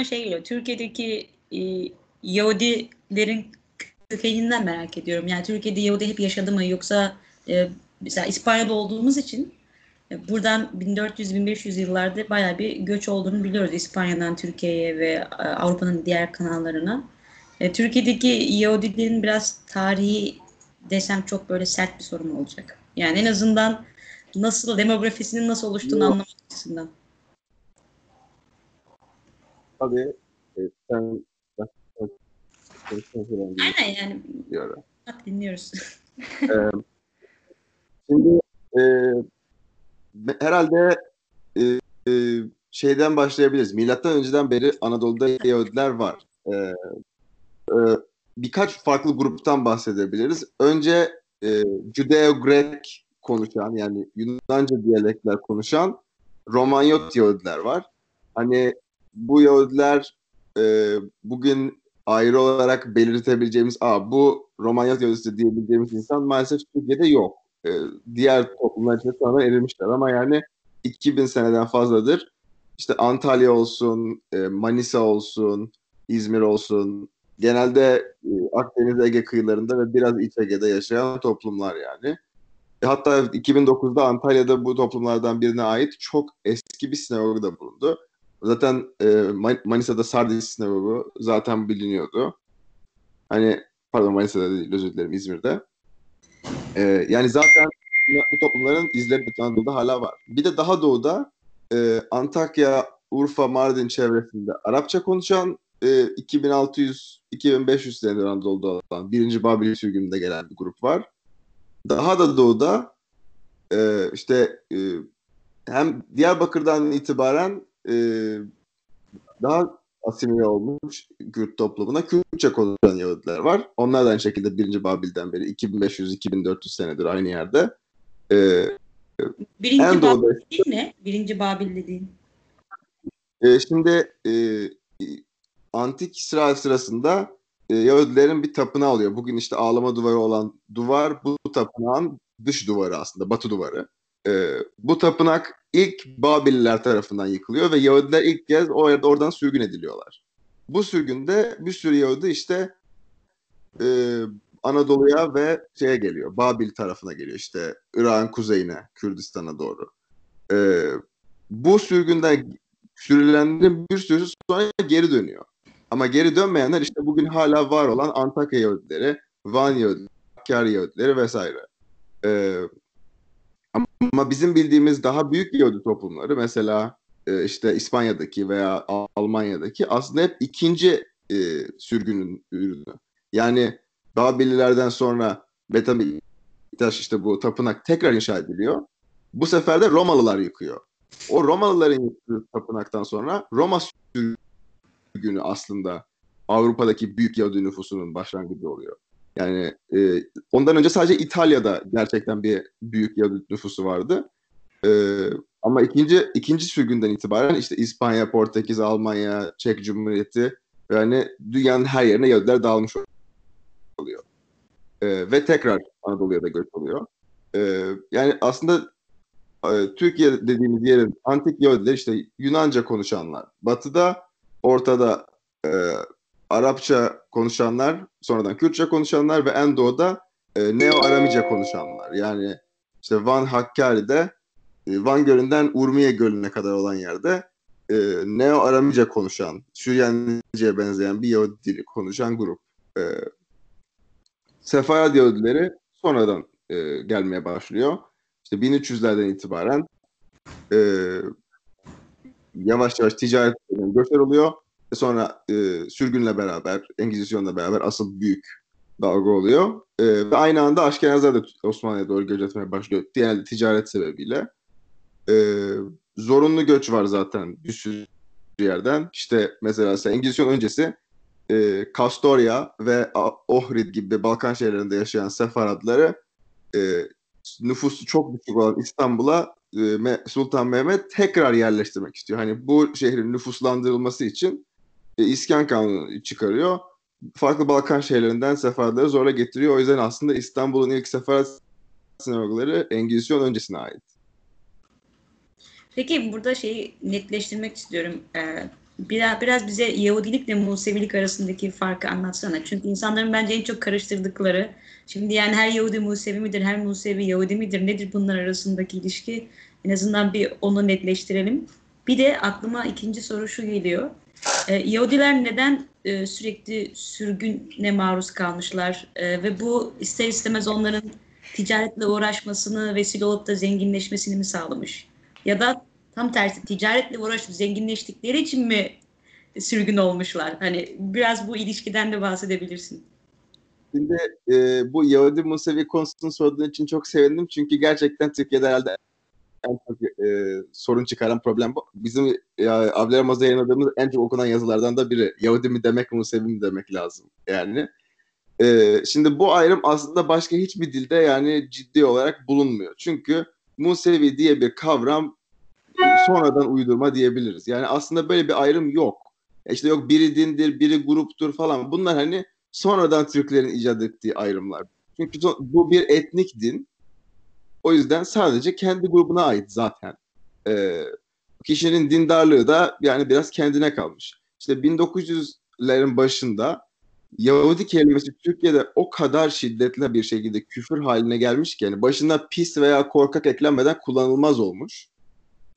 aklıma şey geliyor. Türkiye'deki e, Yahudilerin kökeninden merak ediyorum. Yani Türkiye'de Yahudi hep yaşadı mı yoksa e, mesela İspanya'da olduğumuz için e, buradan 1400-1500 yıllarda bayağı bir göç olduğunu biliyoruz İspanya'dan Türkiye'ye ve e, Avrupa'nın diğer kanallarına. E, Türkiye'deki Yahudilerin biraz tarihi desem çok böyle sert bir sorum olacak. Yani en azından nasıl demografisinin nasıl oluştuğunu anlamak açısından. Tabii e, sen Aynen yani diyorum. bak dinliyoruz. Ee, şimdi e, herhalde e, e, şeyden başlayabiliriz. Milattan önceden beri Anadolu'da Yahudiler var. Ee, e, birkaç farklı gruptan bahsedebiliriz. Önce e, Judeo-Grek konuşan yani Yunanca diyalekler konuşan Romanyot Yahudiler var. Hani bu Yahudiler e, bugün ayrı olarak belirtebileceğimiz, Aa, bu Romanyot Yahudisi diyebileceğimiz insan maalesef Türkiye'de yok. E, diğer toplumlar içinde sonra erilmişler ama yani 2000 seneden fazladır işte Antalya olsun, e, Manisa olsun, İzmir olsun, genelde e, Akdeniz Ege kıyılarında ve biraz İç Ege'de yaşayan toplumlar yani. E, hatta 2009'da Antalya'da bu toplumlardan birine ait çok eski bir sinagogu da bulundu. Zaten e, Man- Manisa'da Sardis sinagogu zaten biliniyordu. Hani pardon Manisa'da değil özür dilerim İzmir'de. E, yani zaten bu toplumların bütün Anadolu'da hala var. Bir de daha doğuda e, Antakya, Urfa, Mardin çevresinde Arapça konuşan e, 2600-2500 senedir Anadolu'da olan birinci Babil sürgününde gelen bir grup var. Daha da doğuda e, işte e, hem Diyarbakır'dan itibaren e, daha asimile olmuş Kürt toplumuna Kürtçe konuşan Yahudiler var. Onlar da aynı şekilde birinci Babil'den beri 2500-2400 senedir aynı yerde. E, Birinci en Babil doğuda değil ne? Birinci Babil dediğin. E, şimdi e, antik İsrail sırasında e, Yahudilerin bir tapınağı oluyor. Bugün işte ağlama duvarı olan duvar bu tapınağın dış duvarı aslında, batı duvarı. E, bu tapınak ilk Babililer tarafından yıkılıyor ve Yahudiler ilk kez o oradan sürgün ediliyorlar. Bu sürgünde bir sürü Yahudi işte e, Anadolu'ya ve şeye geliyor, Babil tarafına geliyor işte Irak'ın kuzeyine, Kürdistan'a doğru. E, bu sürgünden sürülenlerin bir sürüsü sonra geri dönüyor. Ama geri dönmeyenler işte bugün hala var olan Antakya Yahudileri, Van Yahudileri, Hakkari Yahudileri vesaire. Ee, ama bizim bildiğimiz daha büyük Yahudi toplumları mesela e, işte İspanya'daki veya Almanya'daki aslında hep ikinci e, sürgünün ürünü. Yani Babililerden sonra Betamiktaş işte bu tapınak tekrar inşa ediliyor. Bu sefer de Romalılar yıkıyor. O Romalıların yıktığı tapınaktan sonra Roma sürgünü aslında Avrupa'daki büyük Yahudi nüfusunun başlangıcı oluyor. Yani e, ondan önce sadece İtalya'da gerçekten bir büyük Yahudi nüfusu vardı. E, ama ikinci ikinci sürgünden itibaren işte İspanya, Portekiz, Almanya, Çek Cumhuriyeti yani dünyanın her yerine Yahudiler dağılmış oluyor. E, ve tekrar Anadolu'ya da göç oluyor. E, yani aslında e, Türkiye dediğimiz yerin antik Yahudiler işte Yunanca konuşanlar. Batı'da, ortada e, Arapça konuşanlar, sonradan Kürtçe konuşanlar ve en doğuda e, Neo-Aramice konuşanlar. Yani işte Van Hakkari'de e, Van Gölü'nden Urmiye Gölü'ne kadar olan yerde e, Neo-Aramice konuşan, Süryanice'ye benzeyen bir Yahudi dili konuşan grup. E, Sefarad Yahudileri sonradan e, gelmeye başlıyor. İşte 1300'lerden itibaren e, yavaş yavaş ticaret göçer oluyor. Sonra e, sürgünle beraber, Engizisyon'la beraber asıl büyük dalga oluyor. E, ve aynı anda Aşkenazlar da Osmanlı'ya doğru göç etmeye başlıyor. Diğer ticaret sebebiyle. E, zorunlu göç var zaten bir sürü yerden. İşte mesela Engizisyon öncesi e, Kastoria ve Ohrid gibi Balkan şehirlerinde yaşayan Sefaradları e, nüfusu çok düşük olan İstanbul'a e, Sultan Mehmet tekrar yerleştirmek istiyor. Hani bu şehrin nüfuslandırılması için e, iskan kanunu çıkarıyor. Farklı Balkan şehirlerinden seferleri zorla getiriyor. O yüzden aslında İstanbul'un ilk sefer sinagogları Engizisyon öncesine ait. Peki burada şeyi netleştirmek istiyorum. Ee, biraz, biraz bize Yahudilikle Musevilik arasındaki farkı anlatsana. Çünkü insanların bence en çok karıştırdıkları, şimdi yani her Yahudi Musevi midir, her Musevi Yahudi midir, nedir bunlar arasındaki ilişki? En azından bir onu netleştirelim. Bir de aklıma ikinci soru şu geliyor. Ee, Yahudiler neden e, sürekli sürgüne maruz kalmışlar e, ve bu ister istemez onların ticaretle uğraşmasını vesile olup da zenginleşmesini mi sağlamış? Ya da tam tersi ticaretle uğraşıp zenginleştikleri için mi sürgün olmuşlar? Hani biraz bu ilişkiden de bahsedebilirsin. Şimdi e, bu Yahudi Musevi konusunu sorduğun için çok sevindim. Çünkü gerçekten Türkiye'de herhalde en çok e, sorun çıkaran problem bu. Bizim ya, Abdülhamaz'da yayınladığımız en çok okunan yazılardan da biri. Yahudi mi demek, Musevi mi demek lazım yani. E, şimdi bu ayrım aslında başka hiçbir dilde yani ciddi olarak bulunmuyor. Çünkü Musevi diye bir kavram sonradan uydurma diyebiliriz. Yani aslında böyle bir ayrım yok. İşte yok biri dindir, biri gruptur falan. Bunlar hani sonradan Türklerin icat ettiği ayrımlar. Çünkü bu bir etnik din. O yüzden sadece kendi grubuna ait zaten. Ee, kişinin dindarlığı da yani biraz kendine kalmış. İşte 1900'lerin başında Yahudi kelimesi Türkiye'de o kadar şiddetli bir şekilde küfür haline gelmiş ki yani başına pis veya korkak eklenmeden kullanılmaz olmuş.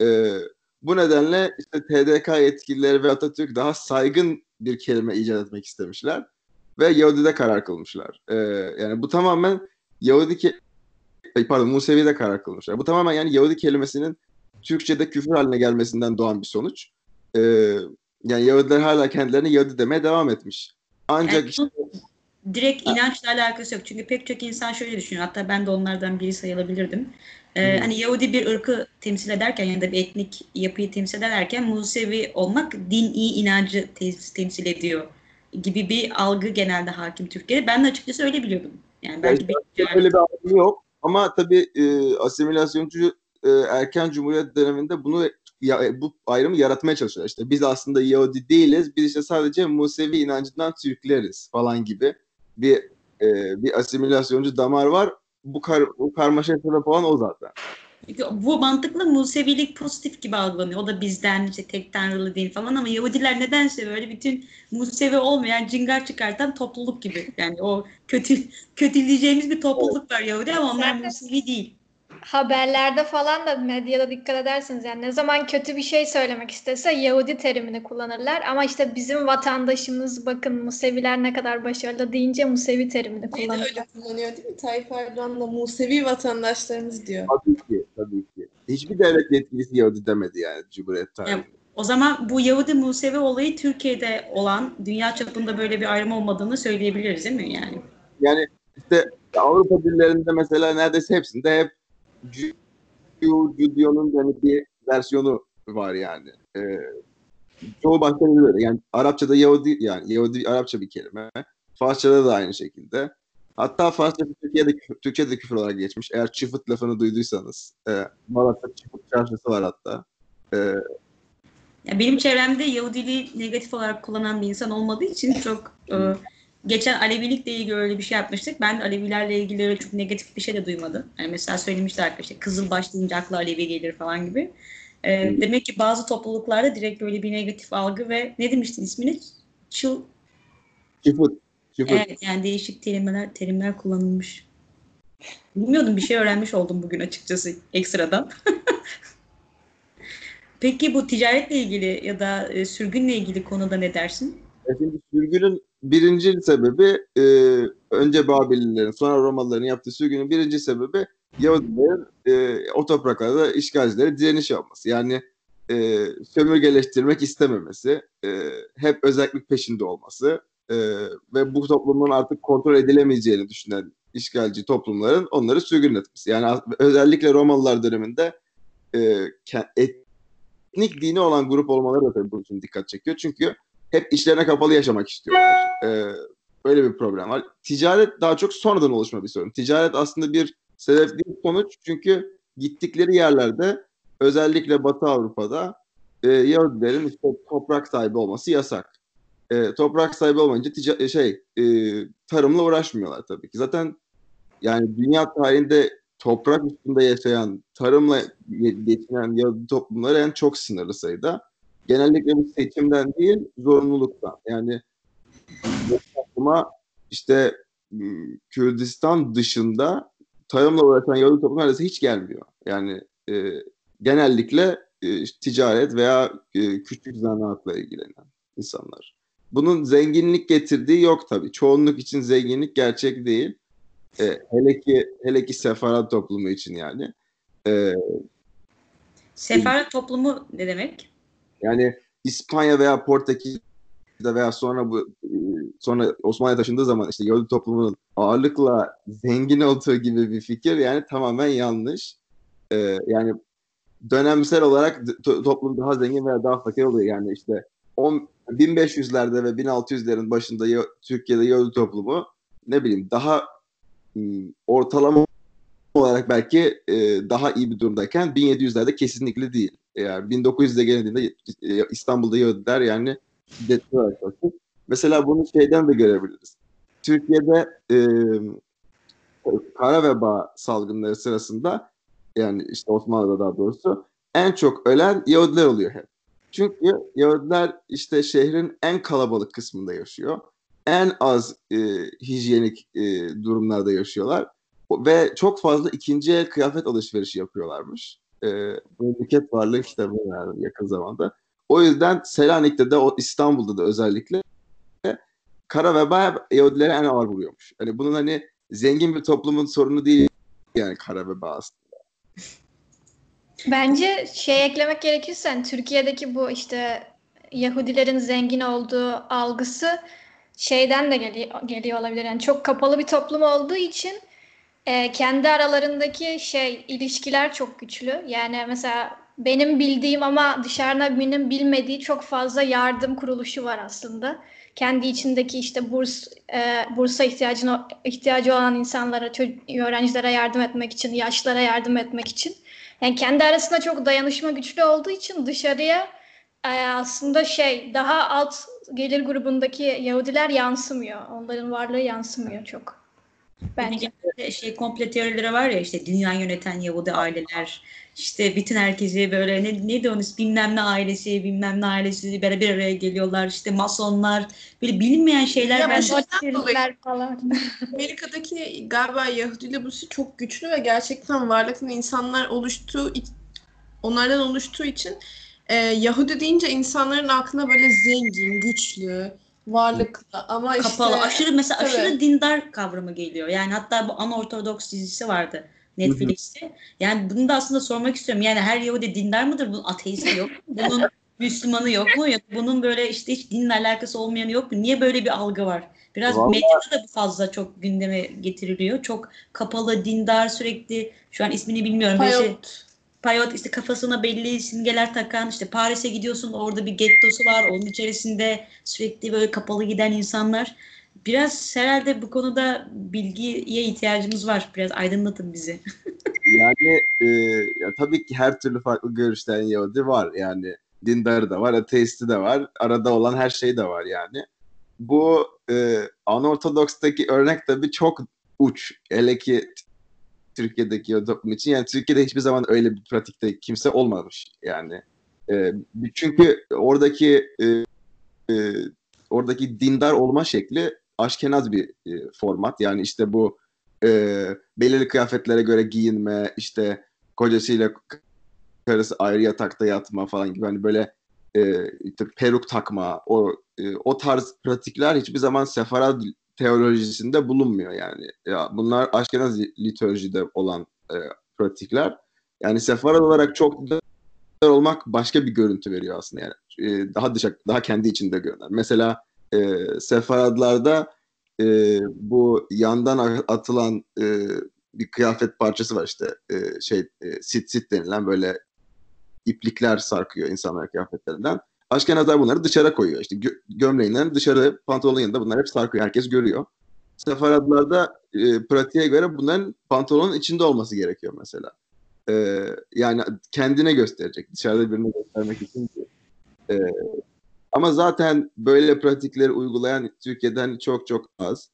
Ee, bu nedenle işte TDK yetkilileri ve Atatürk daha saygın bir kelime icat etmek istemişler ve Yahudi'de karar kılmışlar. Ee, yani bu tamamen Yahudi ke pardon Musevi'de karar kılmışlar. Bu tamamen yani Yahudi kelimesinin Türkçe'de küfür haline gelmesinden doğan bir sonuç. Ee, yani Yahudiler hala kendilerini Yahudi demeye devam etmiş. Ancak yani, işte, direkt inançla alakası yok. Çünkü pek çok insan şöyle düşünüyor. Hatta ben de onlardan biri sayılabilirdim. Ee, hani Yahudi bir ırkı temsil ederken ya da bir etnik yapıyı temsil ederken Musevi olmak din iyi inancı te- temsil ediyor gibi bir algı genelde hakim Türkiye'de. Ben de açıkçası öyle biliyordum. Yani belki evet, öyle bir algı yok. Ama tabii e, asimilasyoncu e, erken Cumhuriyet döneminde bunu ya, bu ayrımı yaratmaya çalışıyorlar. İşte biz aslında Yahudi değiliz. Biz işte sadece Musevi inancından Türkleriz falan gibi bir e, bir asimilasyoncu damar var. Bu, kar, bu karmaşa sebep olan o zaten. Bu mantıklı Musevilik pozitif gibi algılanıyor. O da bizden işte tek tanrılı değil falan ama Yahudiler nedense böyle bütün Musevi olmayan cingar çıkartan topluluk gibi. Yani o kötü kötüleyeceğimiz bir topluluk var Yahudi ama onlar Musevi değil haberlerde falan da medyada dikkat edersiniz yani ne zaman kötü bir şey söylemek istese Yahudi terimini kullanırlar ama işte bizim vatandaşımız bakın Museviler ne kadar başarılı deyince Musevi terimini kullanırlar. öyle kullanıyor değil mi? Tayyip Erdoğan da Musevi vatandaşlarımız diyor. Tabii ki, tabii ki. Hiçbir devlet yetkilisi Yahudi demedi yani Cumhuriyet tarihinde. O zaman bu Yahudi Musevi olayı Türkiye'de olan dünya çapında böyle bir ayrım olmadığını söyleyebiliriz değil mi yani? Yani işte Avrupa dillerinde mesela neredeyse hepsinde hep Judio'nun yani bir versiyonu var yani. Ee, çoğu başka böyle. Yani Arapçada Yahudi yani Yahudi Arapça bir kelime. Farsçada da aynı şekilde. Hatta Farsça Türkiye'de, Türkçe'de küfür olarak geçmiş. Eğer çıfıt lafını duyduysanız. E, Malatya çıfıt çarşısı var hatta. E, ya benim çevremde Yahudiliği negatif olarak kullanan bir insan olmadığı için çok e, geçen Alevilikle ilgili öyle bir şey yapmıştık. Ben Alevilerle ilgili öyle çok negatif bir şey de duymadım. Yani mesela söylemişler arkadaşlar kızıl başlayınca akla Alevi gelir falan gibi. Ee, demek ki bazı topluluklarda direkt böyle bir negatif algı ve ne demiştin ismini? Çıl... Çıfıt. Evet yani değişik terimler, terimler kullanılmış. Bilmiyordum bir şey öğrenmiş oldum bugün açıkçası ekstradan. Peki bu ticaretle ilgili ya da e, sürgünle ilgili konuda ne dersin? E şimdi sürgünün birinci sebebi e, önce Babililerin sonra Romalıların yaptığı sürgünün birinci sebebi Yahudilerin e, o topraklarda işgalcilere direniş yapması. Yani e, sömürgeleştirmek istememesi, e, hep özellik peşinde olması e, ve bu toplumun artık kontrol edilemeyeceğini düşünen işgalci toplumların onları sürgün etmesi. Yani özellikle Romalılar döneminde e, etnik dini olan grup olmaları da tabii bunun için dikkat çekiyor. Çünkü hep işlerine kapalı yaşamak istiyorlar. Ee, böyle bir problem var. Ticaret daha çok sonradan oluşma bir sorun. Ticaret aslında bir sebep değil sonuç. Çünkü gittikleri yerlerde özellikle Batı Avrupa'da e, Yahudilerin işte toprak sahibi olması yasak. E, toprak sahibi olmayınca tica- şey e, tarımla uğraşmıyorlar tabii ki. Zaten yani dünya tarihinde toprak üstünde yaşayan, tarımla geçinen Yahudi toplumları en çok sınırlı sayıda. Genellikle bir seçimden değil zorunluluktan. Yani aklıma işte m, Kürdistan dışında tarımla uğraşan Yahudi toplumu neredeyse hiç gelmiyor. Yani e, genellikle e, ticaret veya e, küçük zanaatla ilgilenen insanlar. Bunun zenginlik getirdiği yok tabii. Çoğunluk için zenginlik gerçek değil. E, hele ki hele ki sefarat toplumu için yani. E, Sefaret toplumu ne demek? Yani İspanya veya Portekiz'de veya sonra bu e, sonra Osmanlı'ya taşındığı zaman işte Yahudi toplumunun ağırlıkla zengin olduğu gibi bir fikir yani tamamen yanlış. E, yani dönemsel olarak to- toplum daha zengin veya daha fakir oluyor. Yani işte 10, 1500'lerde ve 1600'lerin başında Ya- Türkiye'de Yahudi toplumu ne bileyim daha m, ortalama olarak belki e, daha iyi bir durumdayken 1700'lerde kesinlikle değil. Yani 1900'de geldiğinde e, İstanbul'da Yahudiler yani şiddetli olarak. Mesela bunu şeyden de görebiliriz. Türkiye'de e, kara veba salgınları sırasında yani işte Osmanlı'da daha doğrusu en çok ölen Yahudiler oluyor hep. Çünkü Yahudiler işte şehrin en kalabalık kısmında yaşıyor. En az e, hijyenik e, durumlarda yaşıyorlar. Ve çok fazla ikinci el kıyafet alışverişi yapıyorlarmış. E, Memleket Varlığı kitabı yani yakın zamanda. O yüzden Selanik'te de o İstanbul'da da özellikle kara veba Yahudilere en ağır vuruyormuş. Hani bunun hani zengin bir toplumun sorunu değil yani kara veba aslında. Bence şey eklemek gerekirse hani Türkiye'deki bu işte Yahudilerin zengin olduğu algısı şeyden de geliyor, geliyor olabilir. Yani çok kapalı bir toplum olduğu için e, kendi aralarındaki şey ilişkiler çok güçlü. Yani mesela benim bildiğim ama dışarıda birinin bilmediği çok fazla yardım kuruluşu var aslında. Kendi içindeki işte burs e, bursa ihtiyacına ihtiyacı olan insanlara, öğrencilere yardım etmek için, yaşlara yardım etmek için. Yani kendi arasında çok dayanışma güçlü olduğu için dışarıya e, aslında şey daha alt gelir grubundaki Yahudiler yansımıyor. Onların varlığı yansımıyor çok. Bence. Şey komple teorileri var ya işte dünya yöneten Yahudi aileler işte bütün herkesi böyle ne, neydi onun bilmem ne ailesi bilmem ne ailesi böyle bir araya geliyorlar işte masonlar böyle bilinmeyen şeyler Ya dolayı Rothschild'ler falan. Amerika'daki galiba Yahudi lobusu çok güçlü ve gerçekten varlıklı insanlar oluştuğu onlardan oluştuğu için e, Yahudi deyince insanların aklına böyle zengin, güçlü, varlıklı ama işte kapalı aşırı mesela tabii. aşırı dindar kavramı geliyor. Yani hatta bu Anortodoks dizisi vardı Netflix'te. Yani bunu da aslında sormak istiyorum. Yani her Yahudi dindar mıdır? Bunun ateisti yok? Bunun Müslümanı yok mu? Yok. Bunun böyle işte hiç dinle alakası olmayanı yok mu? Niye böyle bir algı var? Biraz Vallahi- medyada da bu fazla çok gündeme getiriliyor. Çok kapalı, dindar sürekli şu an ismini bilmiyorum. Böyle şey- Payot. İşte kafasına belli simgeler takan işte Paris'e gidiyorsun orada bir gettosu var onun içerisinde sürekli böyle kapalı giden insanlar. Biraz herhalde bu konuda bilgiye ihtiyacımız var. Biraz aydınlatın bizi. Yani e, ya tabii ki her türlü farklı görüşten Yahudi var. Yani dindarı da var, ateisti de var. Arada olan her şey de var yani. Bu e, Anortodoks'taki örnek tabii çok uç. Hele ki Türkiye'deki Yahudi toplum için. Yani Türkiye'de hiçbir zaman öyle bir pratikte kimse olmamış. Yani e, çünkü oradaki e, e, oradaki dindar olma şekli aşkenaz bir e, format. Yani işte bu e, belirli kıyafetlere göre giyinme, işte kocasıyla karısı ayrı yatakta yatma falan gibi hani böyle e, işte peruk takma o e, o tarz pratikler hiçbir zaman sefarad teolojisinde bulunmuyor yani. Ya bunlar Aşkenaz liturjide olan e, pratikler. Yani sefarad olarak çok dindar olmak başka bir görüntü veriyor aslında yani. E, daha dışa daha kendi içinde görünen. Mesela e, sefaradlarda e, bu yandan atılan e, bir kıyafet parçası var işte e, şey e, sit sit denilen böyle iplikler sarkıyor insanlar kıyafetlerinden. Aşkenazlar bunları dışarı koyuyor. İşte gö- gömleğinden dışarı pantolonun yanında bunlar hep sarkıyor. Herkes görüyor. Sefaradlarda e, pratiğe göre bunların pantolonun içinde olması gerekiyor mesela. E, yani kendine gösterecek. Dışarıda birine göstermek için. E, ama zaten böyle pratikleri uygulayan Türkiye'den çok çok az.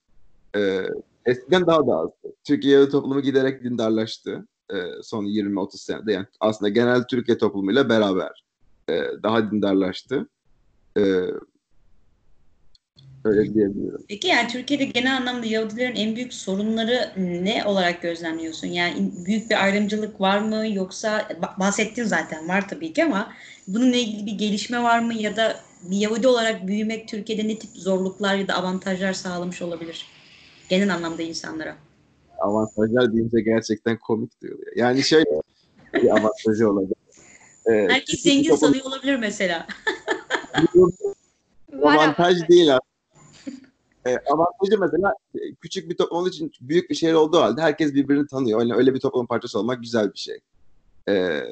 E, eskiden daha da azdı. Türkiye toplumu giderek dindarlaştı e, son 20-30 senede. Yani aslında genel Türkiye toplumuyla beraber. E, daha dindarlaştı. E, öyle diyebilirim. Peki yani Türkiye'de genel anlamda Yahudilerin en büyük sorunları ne olarak gözlemliyorsun? Yani büyük bir ayrımcılık var mı yoksa bahsettin zaten var tabii ki ama bununla ilgili bir gelişme var mı ya da bir Yahudi olarak büyümek Türkiye'de ne tip zorluklar ya da avantajlar sağlamış olabilir? Genel anlamda insanlara. Avantajlar deyince gerçekten komik duyuluyor. Yani şey bir avantajı olacak. Ee, Herkes zengin sanıyor olabilir mesela. avantaj değil aslında. E, avantajı mesela küçük bir toplum olduğu için büyük bir şehir olduğu halde herkes birbirini tanıyor. Yani öyle bir toplum parçası olmak güzel bir şey. E,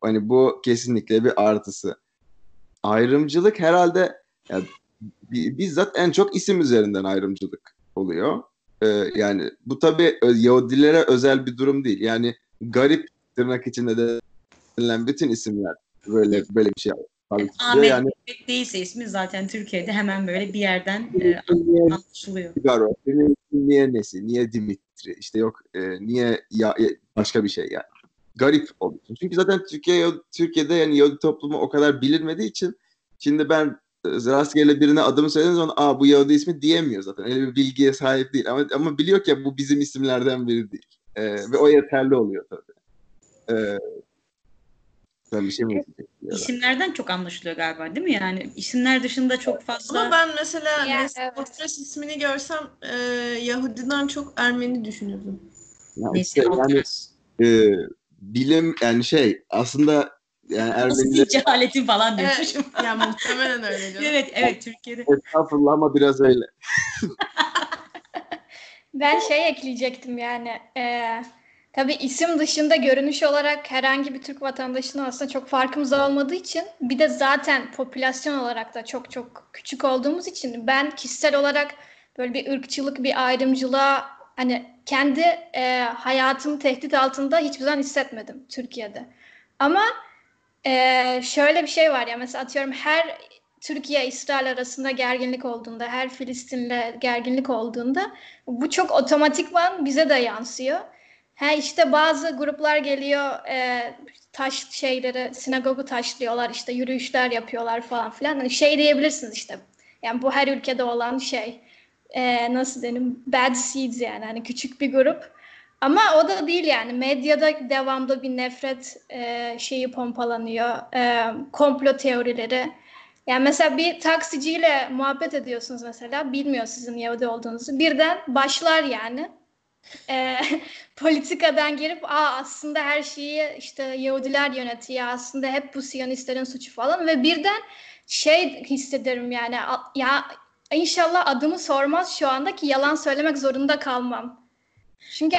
hani bu kesinlikle bir artısı. Ayrımcılık herhalde yani, bizzat en çok isim üzerinden ayrımcılık oluyor. E, yani bu tabii Yahudilere özel bir durum değil. Yani garip tırnak içinde de denilen bütün isimler böyle böyle bir şey Tabii Ahmet yani, değilse ismi zaten Türkiye'de hemen böyle bir yerden e, anlaşılıyor. Garo, niye Nesi, niye Dimitri, işte yok e, niye ya, başka bir şey yani. Garip olursun. Çünkü zaten Türkiye Türkiye'de yani Yahudi toplumu o kadar bilinmediği için şimdi ben e, rastgele birine adımı söylediğim zaman aa bu Yahudi ismi diyemiyor zaten. Öyle bir bilgiye sahip değil. Ama ama biliyor ki bu bizim isimlerden biri değil. Ee, ve o yeterli oluyor tabii. Ee, sen bir şey mi İsimlerden çok anlaşılıyor galiba değil mi? Yani isimler dışında çok fazla... Ama ben mesela yeah, evet. ismini görsem e, Yahudiden çok Ermeni düşünürdüm. Ya işte, yani e, bilim yani şey aslında yani Ermeniler... cehaletin falan diyormuşum. Evet, yani muhtemelen öyle canım. evet, evet Türkiye'de. Estağfurullah ama biraz öyle. ben şey ekleyecektim yani. Eee Tabii isim dışında görünüş olarak herhangi bir Türk vatandaşının aslında çok farkımız olmadığı için bir de zaten popülasyon olarak da çok çok küçük olduğumuz için ben kişisel olarak böyle bir ırkçılık, bir ayrımcılığa hani kendi e, hayatım tehdit altında hiçbir zaman hissetmedim Türkiye'de. Ama e, şöyle bir şey var ya mesela atıyorum her Türkiye İsrail arasında gerginlik olduğunda, her Filistin'le gerginlik olduğunda bu çok otomatikman bize de yansıyor. Ha işte bazı gruplar geliyor e, taş şeyleri sinagogu taşlıyorlar işte yürüyüşler yapıyorlar falan filan. Hani şey diyebilirsiniz işte yani bu her ülkede olan şey e, nasıl dedim bad seeds yani hani küçük bir grup. Ama o da değil yani medyada devamlı bir nefret e, şeyi pompalanıyor e, komplo teorileri. Yani mesela bir taksiciyle muhabbet ediyorsunuz mesela bilmiyor sizin Yahudi olduğunuzu birden başlar yani e, politikadan girip Aa, aslında her şeyi işte Yahudiler yönetiyor aslında hep bu Siyonistlerin suçu falan ve birden şey hissederim yani ya inşallah adımı sormaz şu anda ki yalan söylemek zorunda kalmam. Çünkü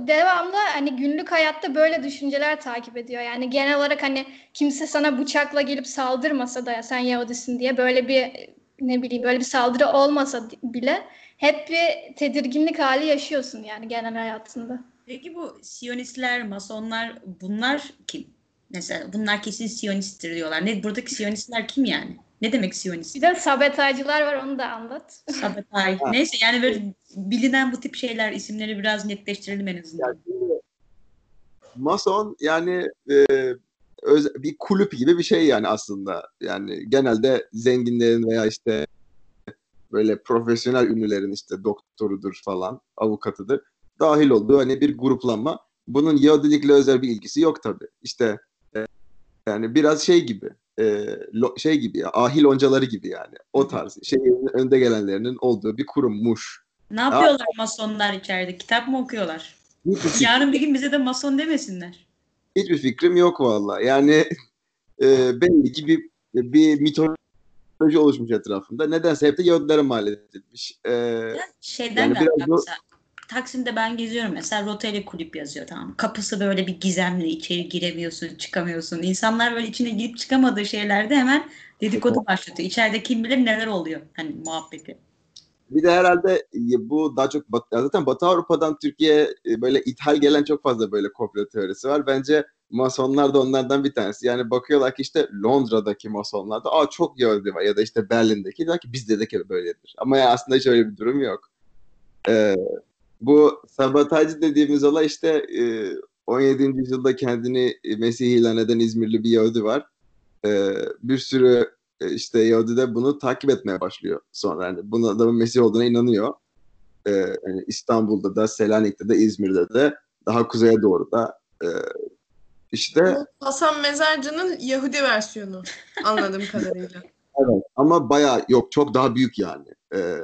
devamlı hani günlük hayatta böyle düşünceler takip ediyor. Yani genel olarak hani kimse sana bıçakla gelip saldırmasa da ya sen Yahudisin diye böyle bir ne bileyim böyle bir saldırı olmasa bile hep bir tedirginlik hali yaşıyorsun yani genel hayatında. Peki bu Siyonistler, Masonlar bunlar kim? Mesela bunlar kesin Siyonisttir diyorlar. Ne buradaki Siyonistler kim yani? Ne demek Siyonist? Bir de sabotajcılar var onu da anlat. Sabotaj. Neyse yani böyle bilinen bu tip şeyler isimleri biraz netleştirelim en azından. Yani, Mason yani e, öz, bir kulüp gibi bir şey yani aslında. Yani genelde zenginlerin veya işte böyle profesyonel ünlülerin işte doktorudur falan, avukatıdır dahil olduğu hani bir gruplanma. Bunun Yahudilikle özel bir ilgisi yok tabii. İşte e, yani biraz şey gibi e, lo, şey gibi ya ahil oncaları gibi yani o tarz şeyin önde gelenlerinin olduğu bir kurummuş. Ne yapıyorlar Aa, masonlar içeride? Kitap mı okuyorlar? Yarın bir gün bize de mason demesinler. Hiçbir fikrim yok valla. Yani e, belli ki bir, bir mitoloji proje oluşmuş etrafında. Nedense hep de Yahudilere mal edilmiş. Ee, Şeyden yani de biraz Taksim'de ben geziyorum mesela Rotary kulüp yazıyor tamam. Kapısı böyle bir gizemli içeri giremiyorsun çıkamıyorsun. İnsanlar böyle içine girip çıkamadığı şeylerde hemen dedikodu başlatıyor. İçeride kim bilir neler oluyor hani muhabbeti. Bir de herhalde bu daha çok zaten Batı Avrupa'dan Türkiye e, böyle ithal gelen çok fazla böyle komplo teorisi var. Bence masonlar da onlardan bir tanesi. Yani bakıyorlar ki işte Londra'daki masonlar da aa çok Yahudi var ya da işte Berlin'deki diyor ki bizde de böyledir. Ama ya aslında hiç öyle bir durum yok. Ee, bu sabotajcı dediğimiz olay işte e, 17. yüzyılda kendini Mesih ilan eden İzmirli bir Yahudi var. e, bir sürü e, işte Yahudi de bunu takip etmeye başlıyor sonra. Yani bunun adamın Mesih olduğuna inanıyor. E, yani İstanbul'da da, Selanik'te de, İzmir'de de, daha kuzeye doğru da e, işte Bu Hasan Mezarcı'nın Yahudi versiyonu anladığım kadarıyla. evet ama bayağı yok çok daha büyük yani. E,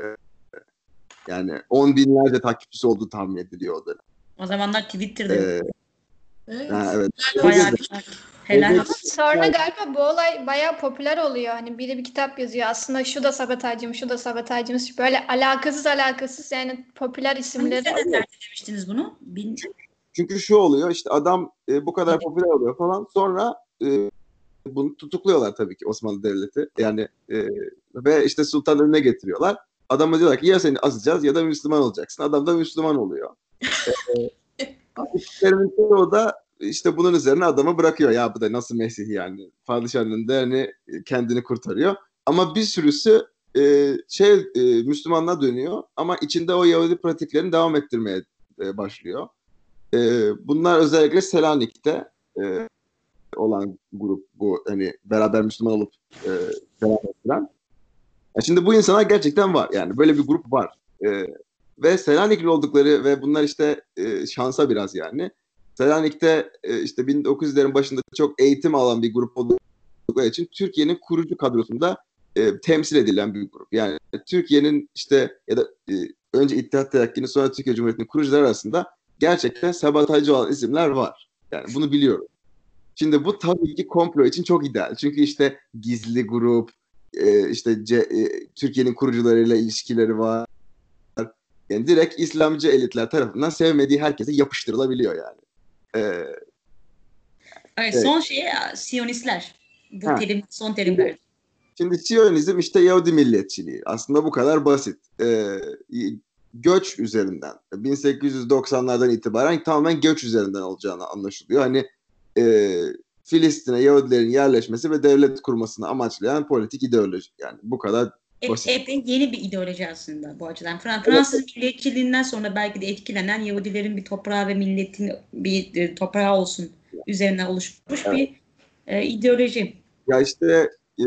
yani on binlerce takipçisi olduğu tahmin ediliyor o dönem. O zamanlar Twitter'da E, yok. Evet. ha, evet. bayağı helal Evet. Sonra galiba bu olay bayağı popüler oluyor. Hani biri bir kitap yazıyor. Aslında şu da sabotajcım, şu da sabotajcımız. Böyle alakasız alakasız yani popüler Hangi isimleri. sene tercih demiştiniz bunu? Bin... Çünkü şu oluyor işte adam e, bu kadar popüler oluyor falan sonra e, bunu tutukluyorlar tabii ki Osmanlı Devleti. Yani e, ve işte sultan önüne getiriyorlar. Adama diyorlar ki ya seni asacağız ya da Müslüman olacaksın. Adam da Müslüman oluyor. e, Türklerin çoğu da işte bunun üzerine adamı bırakıyor. Ya bu da nasıl Mesih yani. Padişahın önünde hani kendini kurtarıyor. Ama bir sürüsü e, şey e, Müslümanlığa dönüyor ama içinde o Yahudi pratiklerini devam ettirmeye e, başlıyor. E, bunlar özellikle Selanik'te e, olan grup bu hani beraber Müslüman olup e, devam ettiren. Ya şimdi bu insanlar gerçekten var yani böyle bir grup var. E, ve Selanikli oldukları ve bunlar işte e, şansa biraz yani. Selanik'te e, işte 1900'lerin başında çok eğitim alan bir grup oldukları için Türkiye'nin kurucu kadrosunda e, temsil edilen bir grup. Yani Türkiye'nin işte ya da e, önce İttihat Terakki'nin sonra Türkiye Cumhuriyeti'nin kurucuları arasında gerçekten sabotajcı olan isimler var. Yani bunu biliyorum. Şimdi bu tabii ki komplo için çok ideal. Çünkü işte gizli grup, e, işte C, e, Türkiye'nin kurucularıyla ilişkileri var. Yani direkt İslamcı elitler tarafından sevmediği herkese yapıştırılabiliyor yani. E, Evet, Evet. son şey Siyonistler. Bu Ha. terim, son terimler. Şimdi Siyonizm işte Yahudi milliyetçiliği. Aslında bu kadar basit. Ee, göç üzerinden. 1890'lardan itibaren tamamen göç üzerinden olacağını anlaşılıyor. Hani e, Filistin'e Yahudilerin yerleşmesi ve devlet kurmasını amaçlayan politik ideoloji. Yani bu kadar E, Basit. epey yeni bir ideoloji aslında bu açıdan. Fran- Fransız milliyetçiliğinden sonra belki de etkilenen Yahudilerin bir toprağı ve milletin bir e, toprağı olsun üzerinden oluşmuş Evet. bir e, ideoloji. Ya işte e,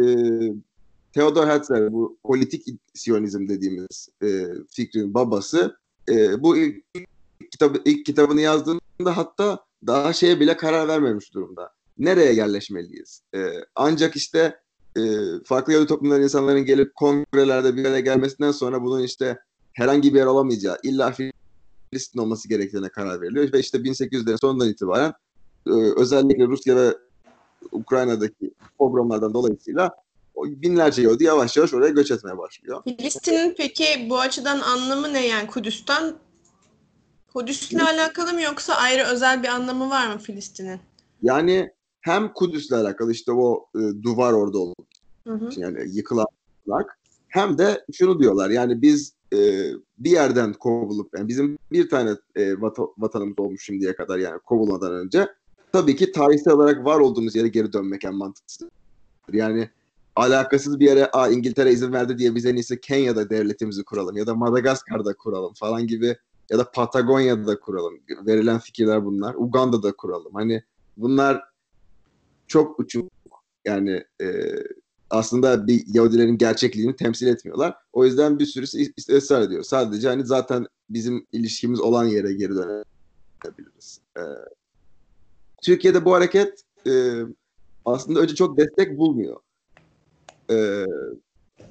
Theodor Herzl bu politik siyonizm dediğimiz e, fikrin babası e, bu ilk, ilk kitabı ilk kitabını yazdığında hatta daha şeye bile karar vermemiş durumda. Nereye yerleşmeliyiz? E, ancak işte e, farklı Yahudi toplumların insanların gelip kongrelerde bir araya gelmesinden sonra bunun işte herhangi bir yer olamayacağı, illa Filistin olması gerektiğine karar veriliyor ve işte 1800'lerin sonundan itibaren e, özellikle Rusya ve Ukrayna'daki pogromlardan dolayısıyla binlerce Yahudi yavaş yavaş oraya göç etmeye başlıyor. Filistin'in peki bu açıdan anlamı ne yani Kudüs'ten? Kudüs'le alakalı mı yoksa ayrı özel bir anlamı var mı Filistin'in? Yani hem Kudüs'le alakalı işte o e, duvar orada için yani yıkılan hem de şunu diyorlar yani biz e, bir yerden kovulup yani bizim bir tane e, vata- vatanımız olmuş şimdiye kadar yani kovulmadan önce tabii ki tarihsel olarak var olduğumuz yere geri dönmek en mantıklısı. Yani alakasız bir yere Aa, İngiltere izin verdi diye biz en iyisi Kenya'da devletimizi kuralım ya da Madagaskar'da kuralım falan gibi ya da Patagonya'da da kuralım. Verilen fikirler bunlar. Uganda'da kuralım. Hani bunlar çok uçuk yani e, aslında bir Yahudilerin gerçekliğini temsil etmiyorlar. O yüzden bir sürüsü is- ısrar ediyor. Sadece hani zaten bizim ilişkimiz olan yere geri dönebiliriz. E, Türkiye'de bu hareket e, aslında önce çok destek bulmuyor. E,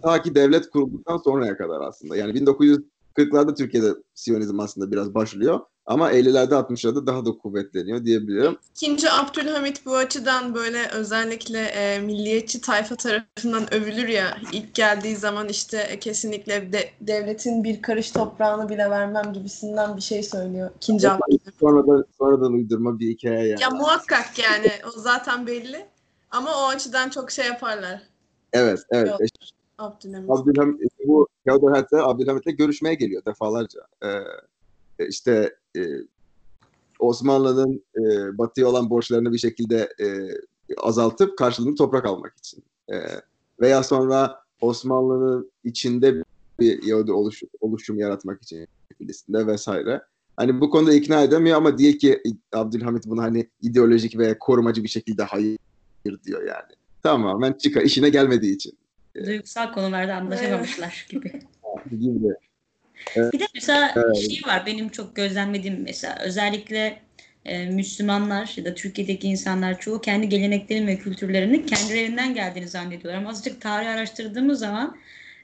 ta ki devlet kurulduktan sonraya kadar aslında. Yani 1940'larda Türkiye'de Siyonizm aslında biraz başlıyor. Ama 50'lerde 60'larda daha da kuvvetleniyor diyebilirim. İkinci Abdülhamit bu açıdan böyle özellikle e, milliyetçi tayfa tarafından övülür ya ilk geldiği zaman işte e, kesinlikle de, devletin bir karış toprağını bile vermem gibisinden bir şey söylüyor. İkinci Abdülhamit. Sonradan, sonradan uydurma bir hikaye yani. Ya muhakkak yani o zaten belli ama o açıdan çok şey yaparlar Evet, evet. Yok. Abdülhamit. Abdülhamit, bu Theodor Herzl Abdülhamit'le görüşmeye geliyor defalarca. Ee, işte e, Osmanlı'nın e, batıya olan borçlarını bir şekilde e, azaltıp karşılığında toprak almak için. E, veya sonra Osmanlı'nın içinde bir Yahudi oluş, oluşum yaratmak için Filistin'de vesaire. Hani bu konuda ikna edemiyor ama değil ki Abdülhamit bunu hani ideolojik ve korumacı bir şekilde hayır diyor yani. Tamamen çıkar işine gelmediği için Duygusal konularda anlaşamamışlar gibi. gibi. Bir de mesela şey var benim çok gözlemlediğim mesela özellikle e, Müslümanlar ya da Türkiye'deki insanlar çoğu kendi geleneklerin ve kültürlerinin kendilerinden geldiğini zannediyorlar. Ama azıcık tarih araştırdığımız zaman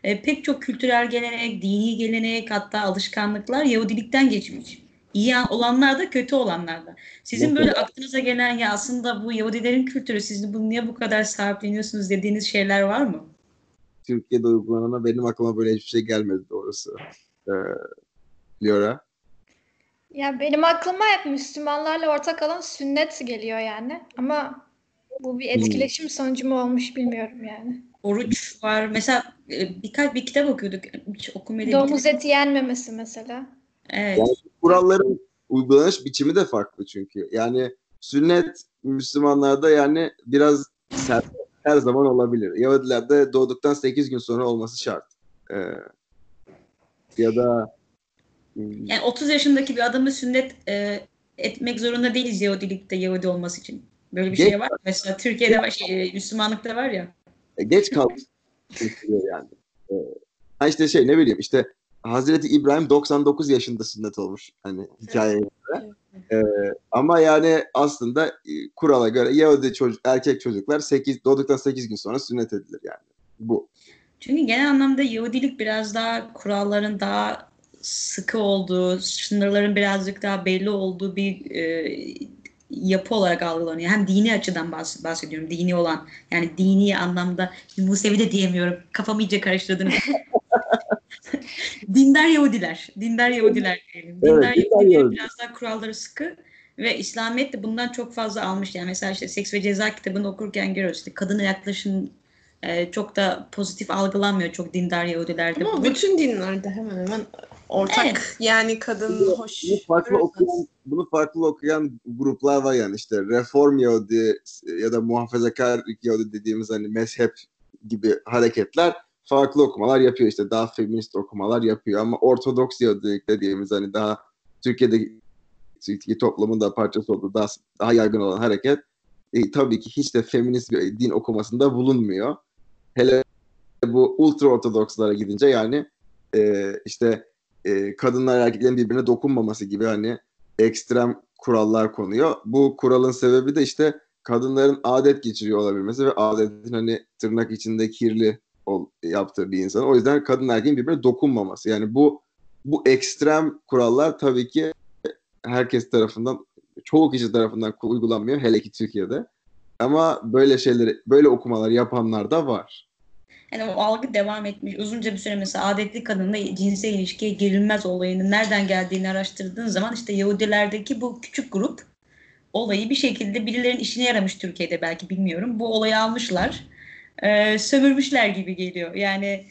e, pek çok kültürel gelenek, dini gelenek hatta alışkanlıklar Yahudilikten geçmiş. İyi olanlar da kötü olanlar da. Sizin böyle aklınıza gelen ya aslında bu Yahudilerin kültürü siz bunu niye bu kadar sahipleniyorsunuz dediğiniz şeyler var mı? Türkiye'de uygulanana benim aklıma böyle hiçbir şey gelmedi doğrusu. Ee, Liora. Ya benim aklıma hep Müslümanlarla ortak alan sünnet geliyor yani. Ama bu bir etkileşim sonucu mu olmuş bilmiyorum yani. Oruç var. Mesela e, birkaç bir kitap okuyorduk. Hiç okumayı Domuz eti yenmemesi mesela. Evet. Yani kuralların uygulanış biçimi de farklı çünkü. Yani sünnet Müslümanlarda yani biraz sert her zaman olabilir. Yahudilerde doğduktan 8 gün sonra olması şart. Ee, ya da hmm, Yani 30 yaşındaki bir adamı sünnet e, etmek zorunda değiliz Yahudilikte Yahudi olması için. Böyle bir Geç- şey var. Mesela Türkiye'de var, şey, e, Müslümanlıkta var ya. E, geç düşünüyor yani. Ee, ha işte şey ne bileyim işte Hazreti İbrahim 99 yaşında sünnet olmuş hani hikayeye göre. Ee, ama yani aslında e, kurala göre Yahudi çocuk, erkek çocuklar 8 doğduktan 8 gün sonra sünnet edilir yani. Bu. Çünkü genel anlamda Yahudilik biraz daha kuralların daha sıkı olduğu, sınırların birazcık daha belli olduğu bir e, yapı olarak algılanıyor. Hem dini açıdan bahs- bahsediyorum. Dini olan yani dini anlamda Musevi de diyemiyorum. Kafamı iyice karıştırdınız. Dindar Yahudiler. Dindar Yahudiler diyelim. Evet, Dindar dindar Yahudiler Yahudi. biraz daha kuralları sıkı ve İslamiyet de bundan çok fazla almış. Yani mesela işte Seks ve Ceza kitabını okurken görüyoruz. İşte kadına yaklaşım e, çok da pozitif algılanmıyor çok dindar Yahudilerde. Ama Bu- bütün dinlerde hemen hemen ortak Evet. yani kadın Bunu- hoş. Bunu farklı okuyan, bunu farklı okuyan gruplar var yani işte Reform Yahudi ya da muhafazakar Yahudi dediğimiz hani mezhep gibi hareketler farklı okumalar yapıyor işte daha feminist okumalar yapıyor ama Ortodoks Yahudilik dediğimiz hani daha Türkiye'deki Türkiye toplumun da parçası olduğu daha, daha yaygın olan hareket e, tabii ki hiç de feminist bir din okumasında bulunmuyor. Hele bu ultra ortodokslara gidince yani e, işte e, kadınlar erkeklerin birbirine dokunmaması gibi hani ekstrem kurallar konuyor. Bu kuralın sebebi de işte kadınların adet geçiriyor olabilmesi ve adetin hani tırnak içinde kirli ol, yaptığı bir insan. O yüzden kadın erkeğin birbirine dokunmaması. Yani bu bu ekstrem kurallar tabii ki herkes tarafından çoğu kişi tarafından uygulanmıyor hele ki Türkiye'de. Ama böyle şeyleri böyle okumalar yapanlar da var. Yani o algı devam etmiş. Uzunca bir süre mesela adetli kadınla cinsel ilişkiye girilmez olayının nereden geldiğini araştırdığın zaman işte Yahudilerdeki bu küçük grup olayı bir şekilde birilerinin işine yaramış Türkiye'de belki bilmiyorum. Bu olayı almışlar. E, sömürmüşler gibi geliyor. Yani e,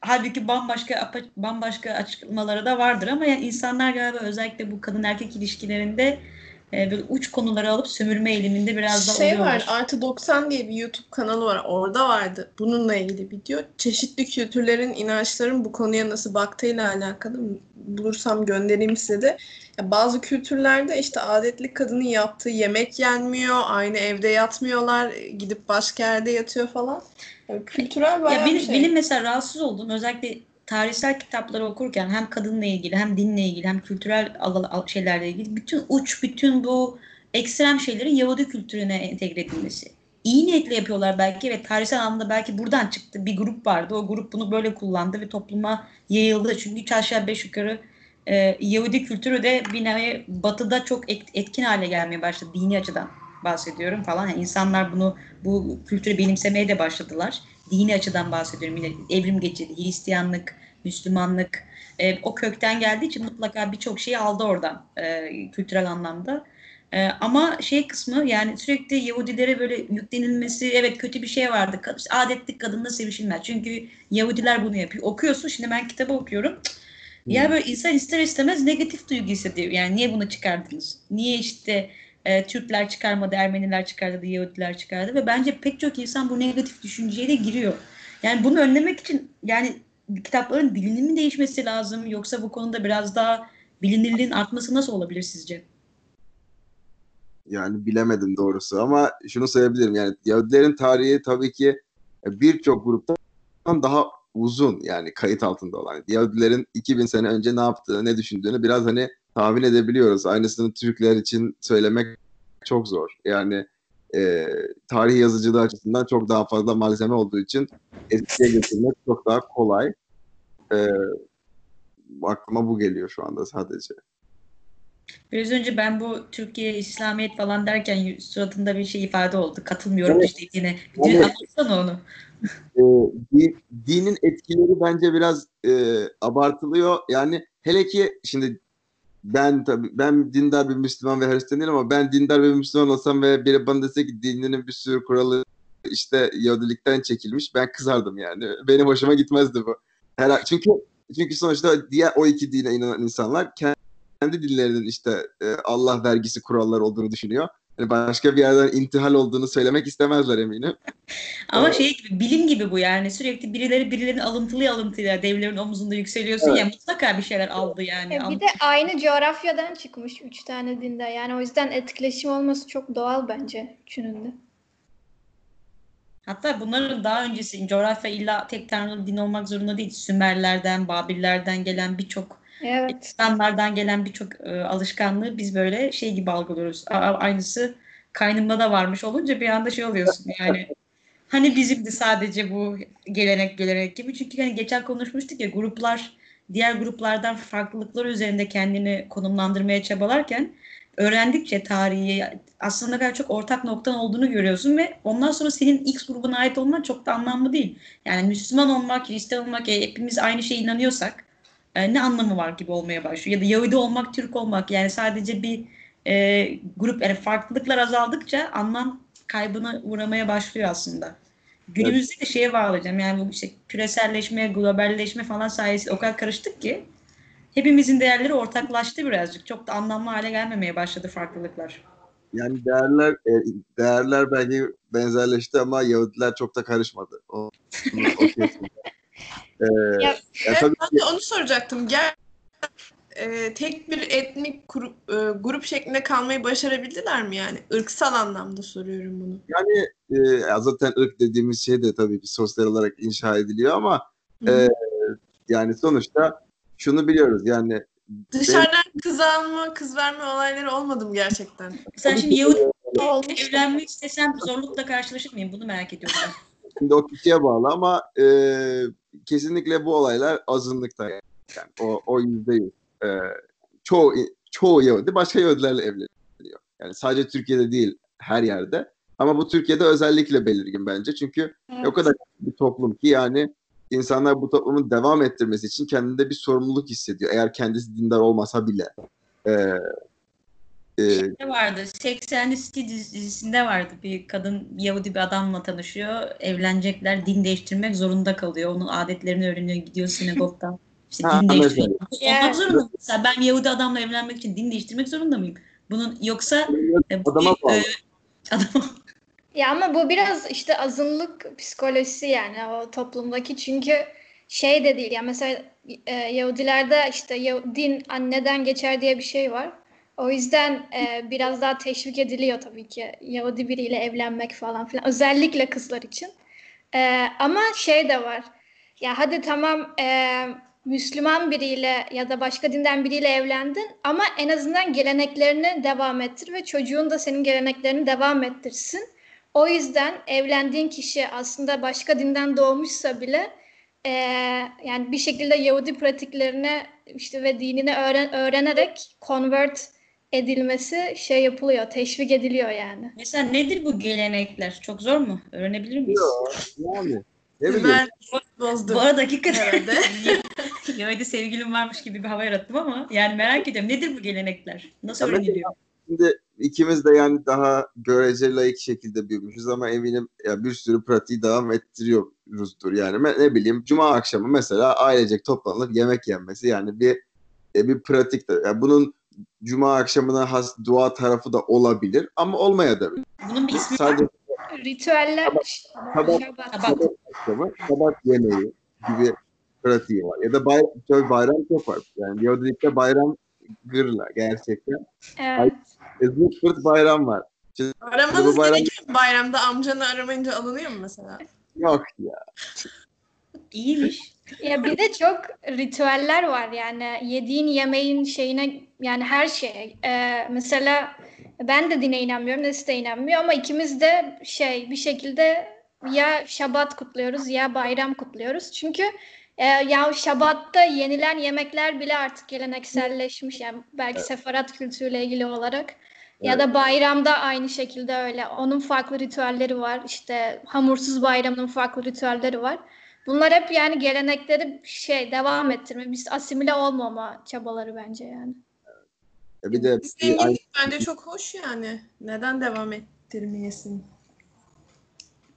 halbuki bambaşka bambaşka açıklamaları da vardır ama yani insanlar galiba özellikle bu kadın erkek ilişkilerinde e, böyle uç konuları alıp sömürme eğiliminde biraz da şey oluyorlar. var Artı 90 diye bir YouTube kanalı var. Orada vardı bununla ilgili video. Çeşitli kültürlerin, inançların bu konuya nasıl baktığıyla alakalı bulursam göndereyim size de. Ya bazı kültürlerde işte adetli kadının yaptığı yemek yenmiyor, aynı evde yatmıyorlar, gidip başka yerde yatıyor falan. Yani kültürel bayağı Ya benim, şey. benim mesela rahatsız olduğum özellikle tarihsel kitapları okurken hem kadınla ilgili hem dinle ilgili hem kültürel şeylerle ilgili bütün uç bütün bu ekstrem şeylerin Yahudi kültürüne entegre edilmesi. İyi niyetle yapıyorlar belki ve tarihsel anlamda belki buradan çıktı. Bir grup vardı. O grup bunu böyle kullandı ve topluma yayıldı. Çünkü üç aşağı beş yukarı e, Yahudi kültürü de bir nevi batıda çok et- etkin hale gelmeye başladı. Dini açıdan bahsediyorum falan. Yani insanlar bunu bu kültürü benimsemeye de başladılar dini açıdan bahsediyorum yine evrim geçirdi. Hristiyanlık, Müslümanlık e, o kökten geldiği için mutlaka birçok şeyi aldı oradan e, kültürel anlamda. E, ama şey kısmı yani sürekli Yahudilere böyle yüklenilmesi evet kötü bir şey vardı. Kad- Adetli kadınla sevişilmez. Çünkü Yahudiler bunu yapıyor. Okuyorsun şimdi ben kitabı okuyorum. Ya böyle insan ister istemez negatif duygu hissediyor. Yani niye bunu çıkardınız? Niye işte e, Türkler çıkarmadı, Ermeniler çıkardı, Yahudiler çıkardı ve bence pek çok insan bu negatif düşünceye de giriyor. Yani bunu önlemek için yani kitapların dilinin mi değişmesi lazım yoksa bu konuda biraz daha bilinirliğin artması nasıl olabilir sizce? yani bilemedim doğrusu ama şunu sayabilirim yani Yahudilerin tarihi tabii ki birçok gruptan daha uzun yani kayıt altında olan. Yahudilerin 2000 sene önce ne yaptığını, ne düşündüğünü biraz hani tahmin edebiliyoruz. Aynısını Türkler için söylemek çok zor. Yani e, tarih yazıcılığı açısından çok daha fazla malzeme olduğu için eskiye getirmek çok daha kolay. E, aklıma bu geliyor şu anda sadece. Biraz önce ben bu Türkiye İslamiyet falan derken suratında bir şey ifade oldu. Katılmıyorum evet. işte yine. Bir Evet. anlatsana onu. e, di- dinin etkileri bence biraz e, abartılıyor. Yani hele ki şimdi ben tabii ben dindar bir Müslüman ve Hristiyan değilim ama ben dindar bir Müslüman olsam ve biri bana dese ki dininin bir sürü kuralı işte Yahudilikten çekilmiş ben kızardım yani. Benim hoşuma gitmezdi bu. Her, çünkü çünkü sonuçta diğer o iki dine inanan insanlar kendi dinlerinin işte e, Allah vergisi kurallar olduğunu düşünüyor. Yani başka bir yerden intihal olduğunu söylemek istemezler eminim. Ama Evet. şey gibi bilim gibi bu yani sürekli birileri birilerini alıntılı alıntılı devlerin omuzunda yükseliyorsun Evet. ya mutlaka bir şeyler aldı yani. E, bir de aynı coğrafyadan çıkmış üç tane dinde. Yani o yüzden etkileşim olması çok doğal bence üçünün de. Hatta bunların daha öncesi coğrafya illa tek tanrılı din olmak zorunda değil. Sümerlerden, Babillerden gelen birçok Evet. İslamlardan gelen birçok e, alışkanlığı biz böyle şey gibi algılıyoruz. A- aynısı kaynımda da varmış olunca bir anda şey oluyorsun yani. Hani bizimdi sadece bu gelenek gelenek gibi. Çünkü hani geçen konuşmuştuk ya gruplar diğer gruplardan farklılıklar üzerinde kendini konumlandırmaya çabalarken öğrendikçe tarihi aslında kadar çok ortak noktan olduğunu görüyorsun ve ondan sonra senin X grubuna ait olman çok da anlamlı değil. Yani Müslüman olmak, Hristiyan olmak, e, hepimiz aynı şeye inanıyorsak e, ne anlamı var gibi olmaya başlıyor. Ya da Yahudi olmak, Türk olmak yani sadece bir e, grup yani farklılıklar azaldıkça anlam kaybına uğramaya başlıyor aslında. Günümüzde de şeye bağlayacağım yani bu işte küreselleşme, globalleşme falan sayesinde o kadar karıştık ki hepimizin değerleri ortaklaştı birazcık. Çok da anlamlı hale gelmemeye başladı farklılıklar. Yani değerler e, değerler belki benzerleşti ama Yahudiler çok da karışmadı. O, o. Ee, Ya- ya tabii Ben ki onu soracaktım. Gel e, tek bir etnik grup, e, grup şeklinde kalmayı başarabildiler mi yani? Irksal anlamda soruyorum bunu. yani e, zaten ırk dediğimiz şey de tabii ki sosyal olarak inşa ediliyor ama Hı. e, yani sonuçta şunu biliyoruz yani Dışarıdan kız alma, kız verme olayları olmadı mı gerçekten? Sen şimdi Yahudi Olmuş. evlenmek istesem zorlukla karşılaşır mıyım? Bunu merak ediyorum. Şimdi o kişiye bağlı ama e, kesinlikle bu olaylar azınlıkta yani. O, o yüzde yüz. E, çoğu, çoğu Yahudi başka Yahudilerle evleniyor. Yani sadece Türkiye'de değil her yerde. Ama bu Türkiye'de özellikle belirgin bence. Çünkü o kadar bir toplum ki yani insanlar bu toplumun devam ettirmesi için kendinde bir sorumluluk hissediyor. Eğer kendisi dindar olmasa bile. E, e, Ne vardı? 80'li City diz- dizisinde vardı. Bir kadın Yahudi bir adamla tanışıyor. Evlenecekler. Din değiştirmek zorunda kalıyor. Onun adetlerini öğreniyor. Gidiyor sinagogdan. İşte Ha, din değiştiriyor. Olmak zorunda mı? Mesela ben Yahudi adamla evlenmek için din değiştirmek zorunda mıyım? Bunun yoksa e, bu Adama bir, bağlı. e, adama Ya ama bu biraz işte azınlık psikolojisi yani o toplumdaki çünkü şey de değil ya mesela e, Yahudilerde işte din anneden geçer diye bir şey var. O yüzden e, biraz daha teşvik ediliyor tabii ki Yahudi biriyle evlenmek falan filan özellikle kızlar için. E, ama şey de var. Ya hadi tamam e, Müslüman biriyle ya da başka dinden biriyle evlendin ama en azından geleneklerini devam ettir ve çocuğun da senin geleneklerini devam ettirsin. O yüzden evlendiğin kişi aslında başka dinden doğmuşsa bile eee, yani bir şekilde Yahudi pratiklerini işte ve dinini öğren- öğrenerek convert edilmesi şey yapılıyor, teşvik ediliyor yani. mesela nedir bu gelenekler? Çok zor mu? Öğrenebilir miyiz? yani ne bileyim. Ben bozdum. Bu arada hakikaten Herhalde. Yahudi sevgilim varmış gibi bir hava yarattım ama yani merak ediyorum. Nedir bu gelenekler? Nasıl Ya mesela- öğreniliyor? Şimdi ikimiz de yani daha görece layık şekilde büyümüşüz ama eminim ya bir sürü pratiği devam ettiriyoruzdur. Yani ne bileyim cuma akşamı mesela ailecek toplanıp yemek yenmesi yani bir e, bir pratik de. Yani bunun cuma akşamına has dua tarafı da olabilir ama olmayabilir. Bunun bir ismi var. Sadece Ritüeller Sabah-. Sabah. sabah akşamı sabah yemeği gibi pratiği var. Ya da bayram, tabii bayram çok var. Yani Yahudilikte bayram gırla gerçekten. Evet. E, Zırt bayram var. Aramanız Bu bayram- mu bayramda amcanı aramayınca alınıyor mu mesela? Yok ya. İyiymiş. Ya bir de çok ritüeller var yani yediğin yemeğin şeyine yani her şeye. Ee, mesela ben de dine inanmıyorum, Nesi de inanmıyor ama ikimiz de şey bir şekilde ya Şabat kutluyoruz ya bayram kutluyoruz. Çünkü e, ya Şabat'ta yenilen yemekler bile artık gelenekselleşmiş yani belki sefarat kültürüyle ilgili olarak. Ya da bayramda aynı şekilde öyle. Onun farklı ritüelleri var. İşte hamursuz bayramının farklı ritüelleri var. Bunlar hep yani gelenekleri şey devam ettirme, biz asimile olmama çabaları bence yani. E, bir de bir, Zenginlik bence çok hoş yani. Neden devam ettirmeyesin?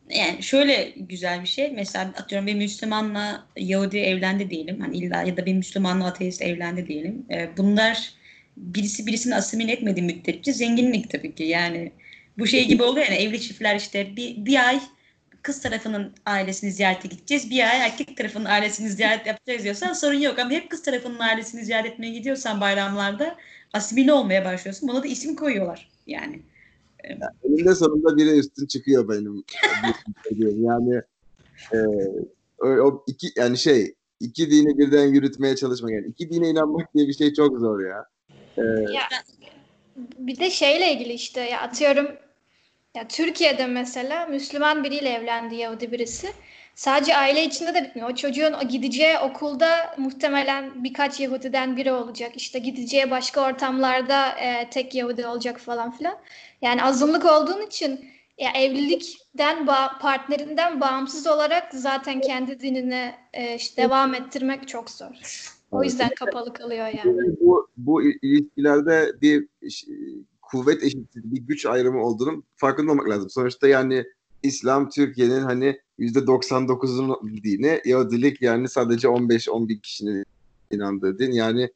Yani şöyle güzel bir şey. Mesela atıyorum bir Müslümanla Yahudi evlendi diyelim. Hani illa ya da bir Müslümanla ateist evlendi diyelim. Ee, bunlar birisi birisini asimile etmediği müddetçe zenginlik tabii ki. Yani bu şey gibi oluyor yani evli çiftler işte bir, bir ay kız tarafının ailesini ziyarete gideceğiz. Bir ay erkek tarafının ailesini ziyaret yapacağız diyorsan sorun yok. Ama hep kız tarafının ailesini ziyaret etmeye gidiyorsan bayramlarda asimile olmaya başlıyorsun. Buna da isim koyuyorlar yani. eninde sonunda biri üstün çıkıyor benim. yani e, o, iki yani şey iki dini birden yürütmeye çalışmak yani iki dine inanmak diye bir şey çok zor ya. E, Ya bir de şeyle ilgili işte ya atıyorum ya Türkiye'de mesela Müslüman biriyle evlendi Yahudi birisi. Sadece aile içinde de bitmiyor. O çocuğun o gideceği okulda muhtemelen birkaç Yahudiden biri olacak. İşte gideceği başka ortamlarda e, tek Yahudi olacak falan filan. Yani azınlık olduğun için ya evlilikten ba- partnerinden bağımsız olarak zaten kendi dinine e, işte devam ettirmek çok zor. O yüzden kapalı kalıyor yani. bu bu il- ilişkilerde bir kuvvet eşitliği, bir güç ayrımı olduğunu farkında olmak lazım. Sonuçta yani İslam Türkiye'nin hani %99'un dini, Yahudilik yani sadece 15-11 kişinin inandığı din. Yani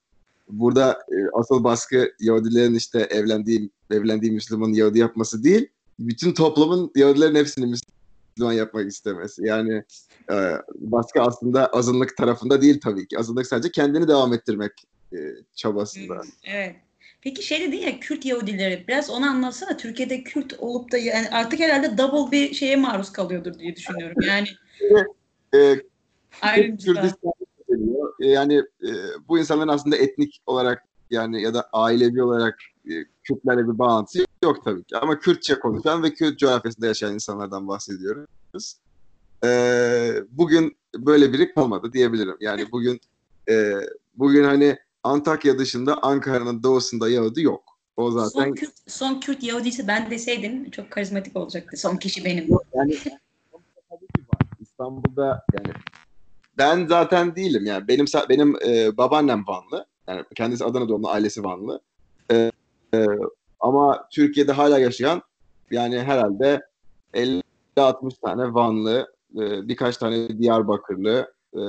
burada e, asıl baskı Yahudilerin işte evlendiği evlendiği Müslümanın Yahudi yapması değil, bütün toplumun Yahudilerin hepsini Müslüman yapmak istemesi. Yani e, baskı aslında azınlık tarafında değil tabii ki. Azınlık sadece kendini devam ettirmek e, çabasında. Evet. Peki şey dedin ya Kürt Yahudileri biraz onu anlatsana. Türkiye'de Kürt olup da yani artık herhalde double bir şeye maruz kalıyordur diye düşünüyorum. Yani E, ayrımcılığa. Kürdistan geliyor. E, Yani e, bu insanların aslında etnik olarak yani ya da ailevi olarak e, Kürtlerle bir bağlantısı yok tabii ki. Ama Kürtçe konuşan ve Kürt coğrafyasında yaşayan insanlardan bahsediyoruz. E, bugün böyle biri kalmadı diyebilirim. Yani bugün e, bugün hani Antakya dışında Ankara'nın doğusunda Yahudi yok. O zaten Son Kürt, son Kürt Yahudisi ben deseydin çok karizmatik olacaktı. Son kişi benim. Yani. İstanbul'da yani ben zaten değilim yani benim benim e, babaannem Vanlı. Yani kendisi Adana doğumlu, ailesi Vanlı. E, e, ama Türkiye'de hala yaşayan yani herhalde 50-60 tane Vanlı, e, birkaç tane Diyarbakırlı, e,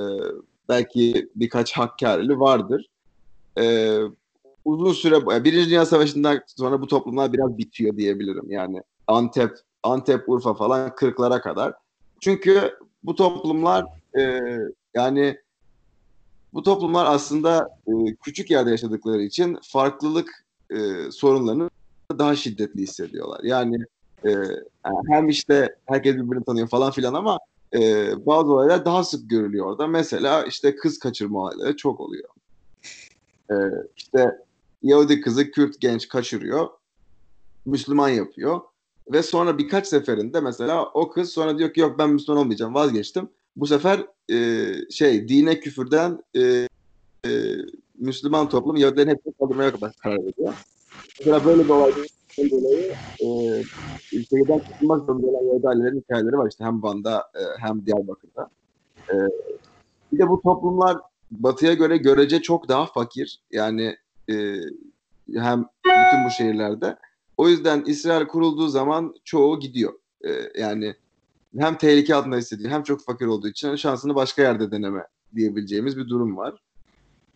belki birkaç Hakkari'li vardır. E, uzun süre Birinci Dünya Savaşı'ndan sonra bu toplumlar biraz bitiyor diyebilirim. Yani Antep, Antep, Urfa falan 40'lara kadar. Çünkü bu toplumlar e, yani bu toplumlar aslında e, küçük yerde yaşadıkları için farklılık e, sorunlarını daha şiddetli hissediyorlar. Yani e, hem işte herkes birbirini tanıyor falan filan ama e, bazı olaylar daha sık görülüyor orada. Mesela işte kız kaçırma olayları çok oluyor. E, işte Yahudi kızı Kürt genç kaçırıyor. Müslüman yapıyor. Ve sonra birkaç seferinde mesela o kız sonra diyor ki yok ben Müslüman olmayacağım vazgeçtim. Bu sefer e, şey dine küfürden e, e, Müslüman toplum Yahudilerin hepsini kaldırmaya karar veriyor. Mesela böyle bir olaydan dolayı e, ülkeden çıkılmak zorunda olan Yahudi ailelerin hikayeleri var işte hem Van'da e, hem Diyarbakır'da. E, bir de bu toplumlar batıya göre görece çok daha fakir. Yani e, hem bütün bu şehirlerde. O yüzden İsrail kurulduğu zaman çoğu gidiyor. E, yani hem tehlike altında hissediyor hem çok fakir olduğu için şansını başka yerde deneme diyebileceğimiz bir durum var.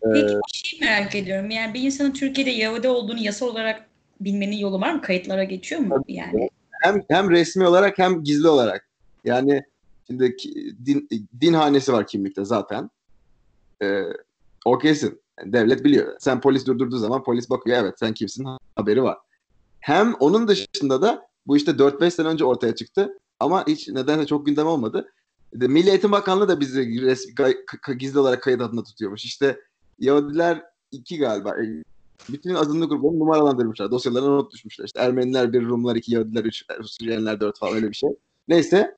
E, Peki bir şey merak ediyorum. Yani bir insanın Türkiye'de Yahudi olduğunu yasal olarak bilmenin yolu var mı? Kayıtlara geçiyor mu? Yani hem hem resmi olarak hem gizli olarak. Yani şimdi din, din hanesi var kimlikte zaten. Ee, o kesin. Devlet biliyor. Sen polis durdurduğu zaman polis bakıyor evet sen kimsin haberi var. Hem onun dışında da bu işte 4-5 sene önce ortaya çıktı. Ama hiç nedense çok gündem olmadı. Milli Eğitim Bakanlığı da bizi gizli olarak kayıt altında tutuyormuş. İşte Yahudiler iki galiba. E, Bütün azınlık gruplarını numaralandırmışlar. Dosyalarına not düşmüşler. İşte Ermeniler bir, Rumlar iki, Yahudiler üç, Suriyeliler dört falan öyle bir şey. Neyse.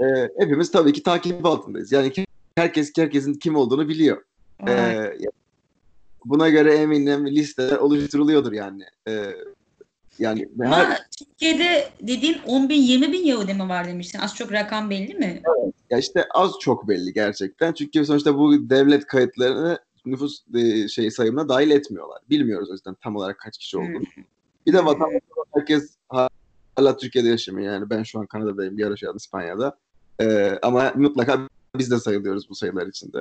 e, hepimiz tabii ki takip altındayız. Yani herkes herkesin kim olduğunu biliyor. E, Vay. buna göre eminim listeler oluşturuluyordur yani. E, yani her, Türkiye'de dediğin 10 bin 20 bin Yahudi mi var demiştin. Az çok rakam belli mi? Ya işte az çok belli gerçekten. Çünkü sonuçta bu devlet kayıtlarını nüfus e, şey sayımına dahil etmiyorlar. Bilmiyoruz o yüzden tam olarak kaç kişi olduğunu. Bir de vatandaş herkes hala Türkiye'de yaşamıyor. Yani ben şu an Kanada'dayım, bir ara İspanya'da. Ee, ama mutlaka biz de sayılıyoruz bu sayılar içinde.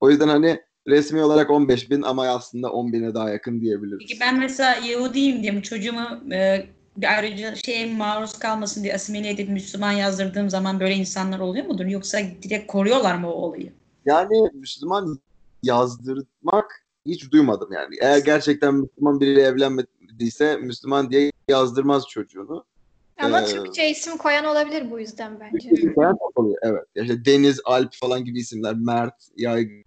O yüzden hani resmi olarak 15 bin ama aslında 10 bine daha yakın diyebiliriz. Peki ben mesela Yahudiyim diye çocuğumu e, bir ayrıca şeye maruz kalmasın diye asimile edip Müslüman yazdırdığım zaman böyle insanlar oluyor mudur? Yoksa direkt koruyorlar mı o olayı? Yani Müslüman yazdırmak hiç duymadım yani. Eğer gerçekten Müslüman biriyle evlenmediyse Müslüman diye yazdırmaz çocuğunu. Ama Ee, Türkçe isim koyan olabilir bu yüzden bence. Koyan çok oluyor evet. İşte Deniz, Alp falan gibi isimler, Mert, Yaygın.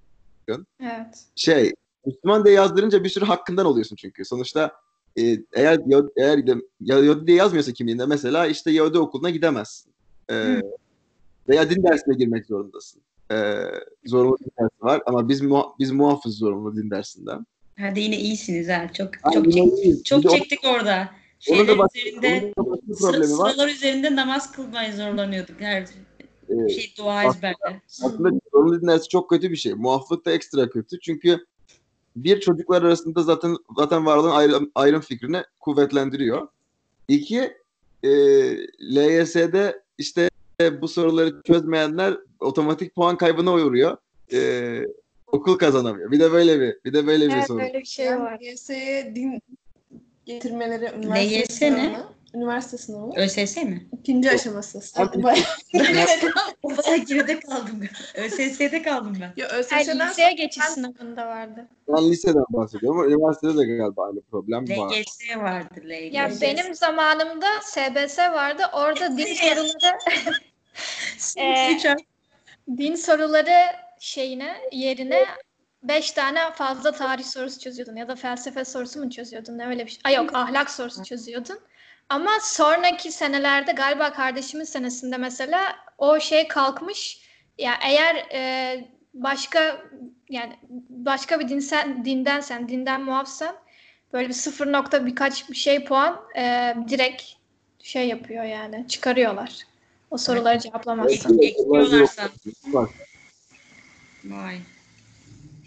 Evet. Şey, Müslüman diye yazdırınca bir sürü hakkından oluyorsun çünkü. Sonuçta e, eğer eğer de, Yahudi diye yazmıyorsa kimliğinde mesela işte Yahudi okuluna gidemezsin. E, Hı. veya din dersine girmek zorundasın. E, zorunlu din dersi var ama biz muha- biz muhafız zorunlu din dersinden. Hadi yine iyisiniz ha. Çok Aynen çok çek- çok çektik orada. Onun Şeyler da bak- üzerinde onun da başka bir problemi var. sıralar üzerinde namaz kılmaya zorlanıyorduk. Her şey dua ezberle. Aslında zorunlu din dersi çok kötü bir şey. Muaflık da ekstra kötü. Çünkü bir çocuklar arasında zaten zaten var olan ayrım, ayrım fikrini kuvvetlendiriyor. İki e, LYS'de işte bu soruları çözmeyenler otomatik puan kaybına uğruyor. E, okul kazanamıyor. Bir de böyle bir bir de böyle bir Evet sorun. böyle bir şey var. YS'ye din getirmeleri üniversite LYS ne? sınavı. Üniversite sınavı. ÖSS mi? İkinci aşaması. Bayağı- geride kaldım. ÖSS'de kaldım ben. ya ÖSS'den liseye geçiş sınavında vardı. Ben liseden bahsediyorum ama üniversitede de galiba aynı problem var. LGS vardır LGS. Ya benim zamanımda SBS vardı. Orada din soruları Ee, din soruları şeyine yerine 5 tane fazla tarih sorusu çözüyordun ya da felsefe sorusu mu çözüyordun ne öyle bir şey. Ay yok ahlak sorusu çözüyordun. Ama sonraki senelerde galiba kardeşimin senesinde mesela o şey kalkmış. Ya eğer e, başka yani başka bir dinsen dindensen, dinden muafsan böyle bir sıfır nokta birkaç bir şey puan e, direkt şey yapıyor yani çıkarıyorlar. O soruları cevaplamazsan. Vay.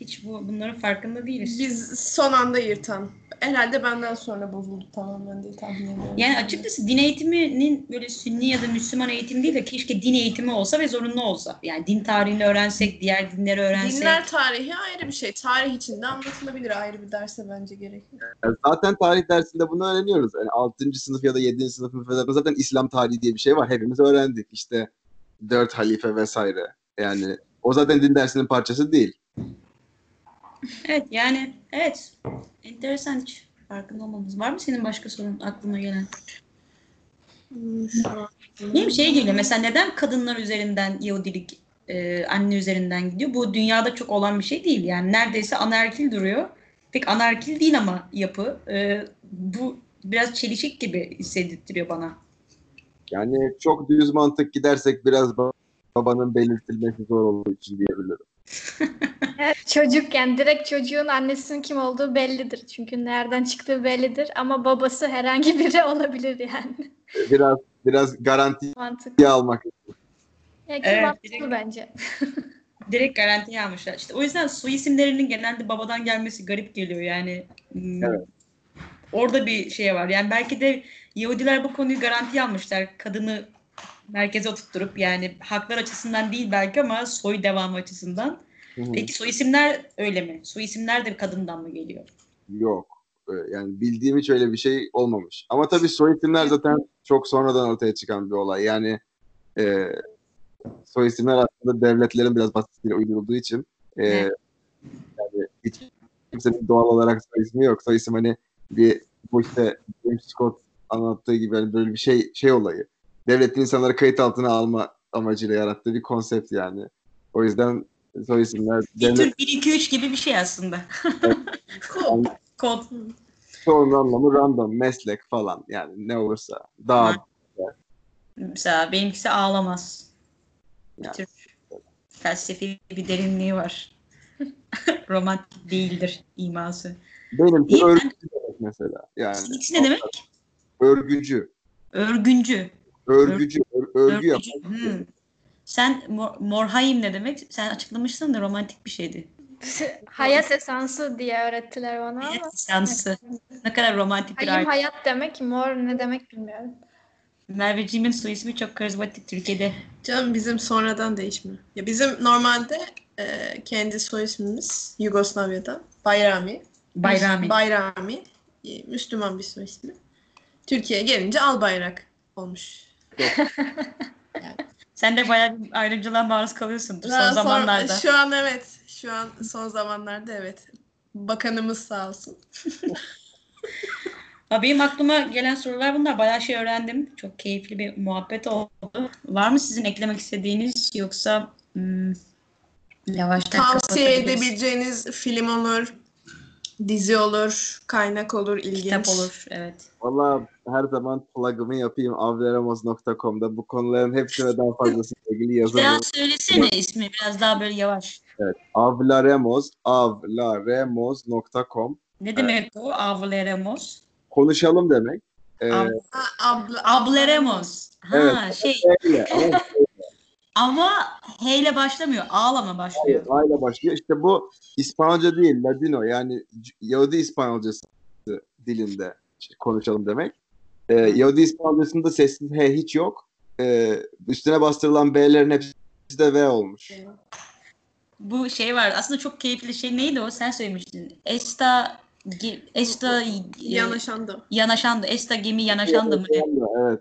Hiç bu bunların farkında değiliz. biz son anda yırtan. Herhalde benden sonra bozuldu tamamen diye tahmin ediyorum. Yani açıkçası din eğitiminin böyle sünni ya da Müslüman eğitim değil de keşke din eğitimi olsa ve zorunlu olsa. Yani din tarihini öğrensek, diğer dinleri öğrensek. Dinler tarihi ayrı bir şey. Tarih içinde anlatılabilir ayrı bir derse bence gerekir. Yani zaten tarih dersinde bunu öğreniyoruz. Yani 6. sınıf ya da 7. sınıf müfredatında zaten İslam tarihi diye bir şey var. Hepimiz öğrendik. İşte dört halife vesaire. Yani o zaten din dersinin parçası değil. Evet yani evet. Enteresan hiç farkında olmamız. Var mı senin başka sorun aklına gelen? Benim şey geliyor mesela neden kadınlar üzerinden Yahudilik e, anne üzerinden gidiyor? Bu dünyada çok olan bir şey değil. Yani neredeyse anaerkil duruyor. Pek anaerkil değil ama yapı. E, bu biraz çelişik gibi hissettiriyor bana. Yani çok düz mantık gidersek biraz ba- babanın belirtilmesi zor olduğu için diyebilirim. Evet, çocukken direkt çocuğun annesinin kim olduğu bellidir. Çünkü nereden çıktığı bellidir. Ama babası herhangi biri olabilir yani. Biraz biraz garantiye Mantık. almak. Ya ki Evet, mantıklı direkt- bence. Direkt garantiye almışlar. İşte o yüzden soy isimlerinin genelde babadan gelmesi garip geliyor yani. Hmm, Evet. Orada bir şey var. Yani belki de Yahudiler bu konuyu garantiye almışlar. Kadını merkeze oturtturup yani haklar açısından değil belki ama soy devamı açısından. Hı hı. Peki soy isimler öyle mi? Soy isimler de kadından mı geliyor? Yok. Ee, Yani bildiğim hiç öyle bir şey olmamış. Ama tabii soy isimler zaten çok sonradan ortaya çıkan bir olay. Yani e, soy isimler aslında devletlerin biraz baskısıyla uydurulduğu için e, Evet. yani hiç kimsenin doğal olarak soy ismi yok. Soy isim hani bir bu işte James Scott anlattığı gibi yani böyle bir şey şey olayı. Devletin insanları kayıt altına alma amacıyla yarattığı bir konsept yani. O yüzden soy isimler Bir devlet tür 1 2 3 gibi bir şey aslında. Cool. Kod. çoğunun anlamı random, meslek falan yani ne olursa. Dağ, Ha. Mesela benimkisi ağlamaz. Bir Yani. tür felsefi bir derinliği var. Romantik değildir iması. benimki İyi, ben- örgücü demek mesela. Yani ne demek? örgücü. Örgüncü. Örgücü, ör- örgü. Örgücü. Sen mor, morhaim ne demek? Sen açıklamıştın da romantik bir şeydi. Hayat esansı diye öğrettiler bana ama. Hayat lisansı. Ne kadar romantik bir aile. hayat demek, mor ne demek bilmiyorum. Merveciğimin soy ismi çok karizmatik Türkiye'de. Canım bizim sonradan değişmiyor. Ya bizim normalde e, kendi soy ismimiz Yugoslavya'da Bayrami. Bayrami. Bayrami. E, Müslüman bir soy ismi. Türkiye'ye gelince Albayrak olmuş. Sen de bayağı bir ayrımcılığa maruz kalıyorsundur son sonra- zamanlarda. Şu an evet. Şu an son zamanlarda evet. Bakanımız sağ olsun. Benim aklıma gelen sorular bunlar. Bayağı şey öğrendim. Çok keyifli bir muhabbet oldu. Var mı sizin eklemek istediğiniz yoksa hmm, yavaştan Tavsiye edebileceğiniz film olur, dizi olur, kaynak olur, ilginç. Kitap olur. Evet. Valla her zaman plug'ımı yapayım avleramos.com'da. Bu konuların hepsi ve daha fazlasıyla ilgili yazarım. söylesene ismi. Biraz daha böyle yavaş. Evet. Avlaremos, avlaremos.com. Ne demek bu? Avleremos. Konuşalım demek. Ee, Ha, abla, Ableremos. Ha Evet. şey öyle. Ama H ile başlamıyor. A'la mı başlıyor? aile başlıyor. İşte bu İspanyolca değil, Ladino yani Yahudi İspanyolcası dilinde konuşalım demek. Ee, Yahudi İspanyolcasında sessiz H hiç yok. Ee, üstüne bastırılan B'lerin hepsi de V olmuş. Bu şey var. Aslında çok keyifli şey neydi o? Sen söylemiştin. Esta Esta Yanaşandı. yanaşandı. Esta gemi yanaşandı mı? Evet.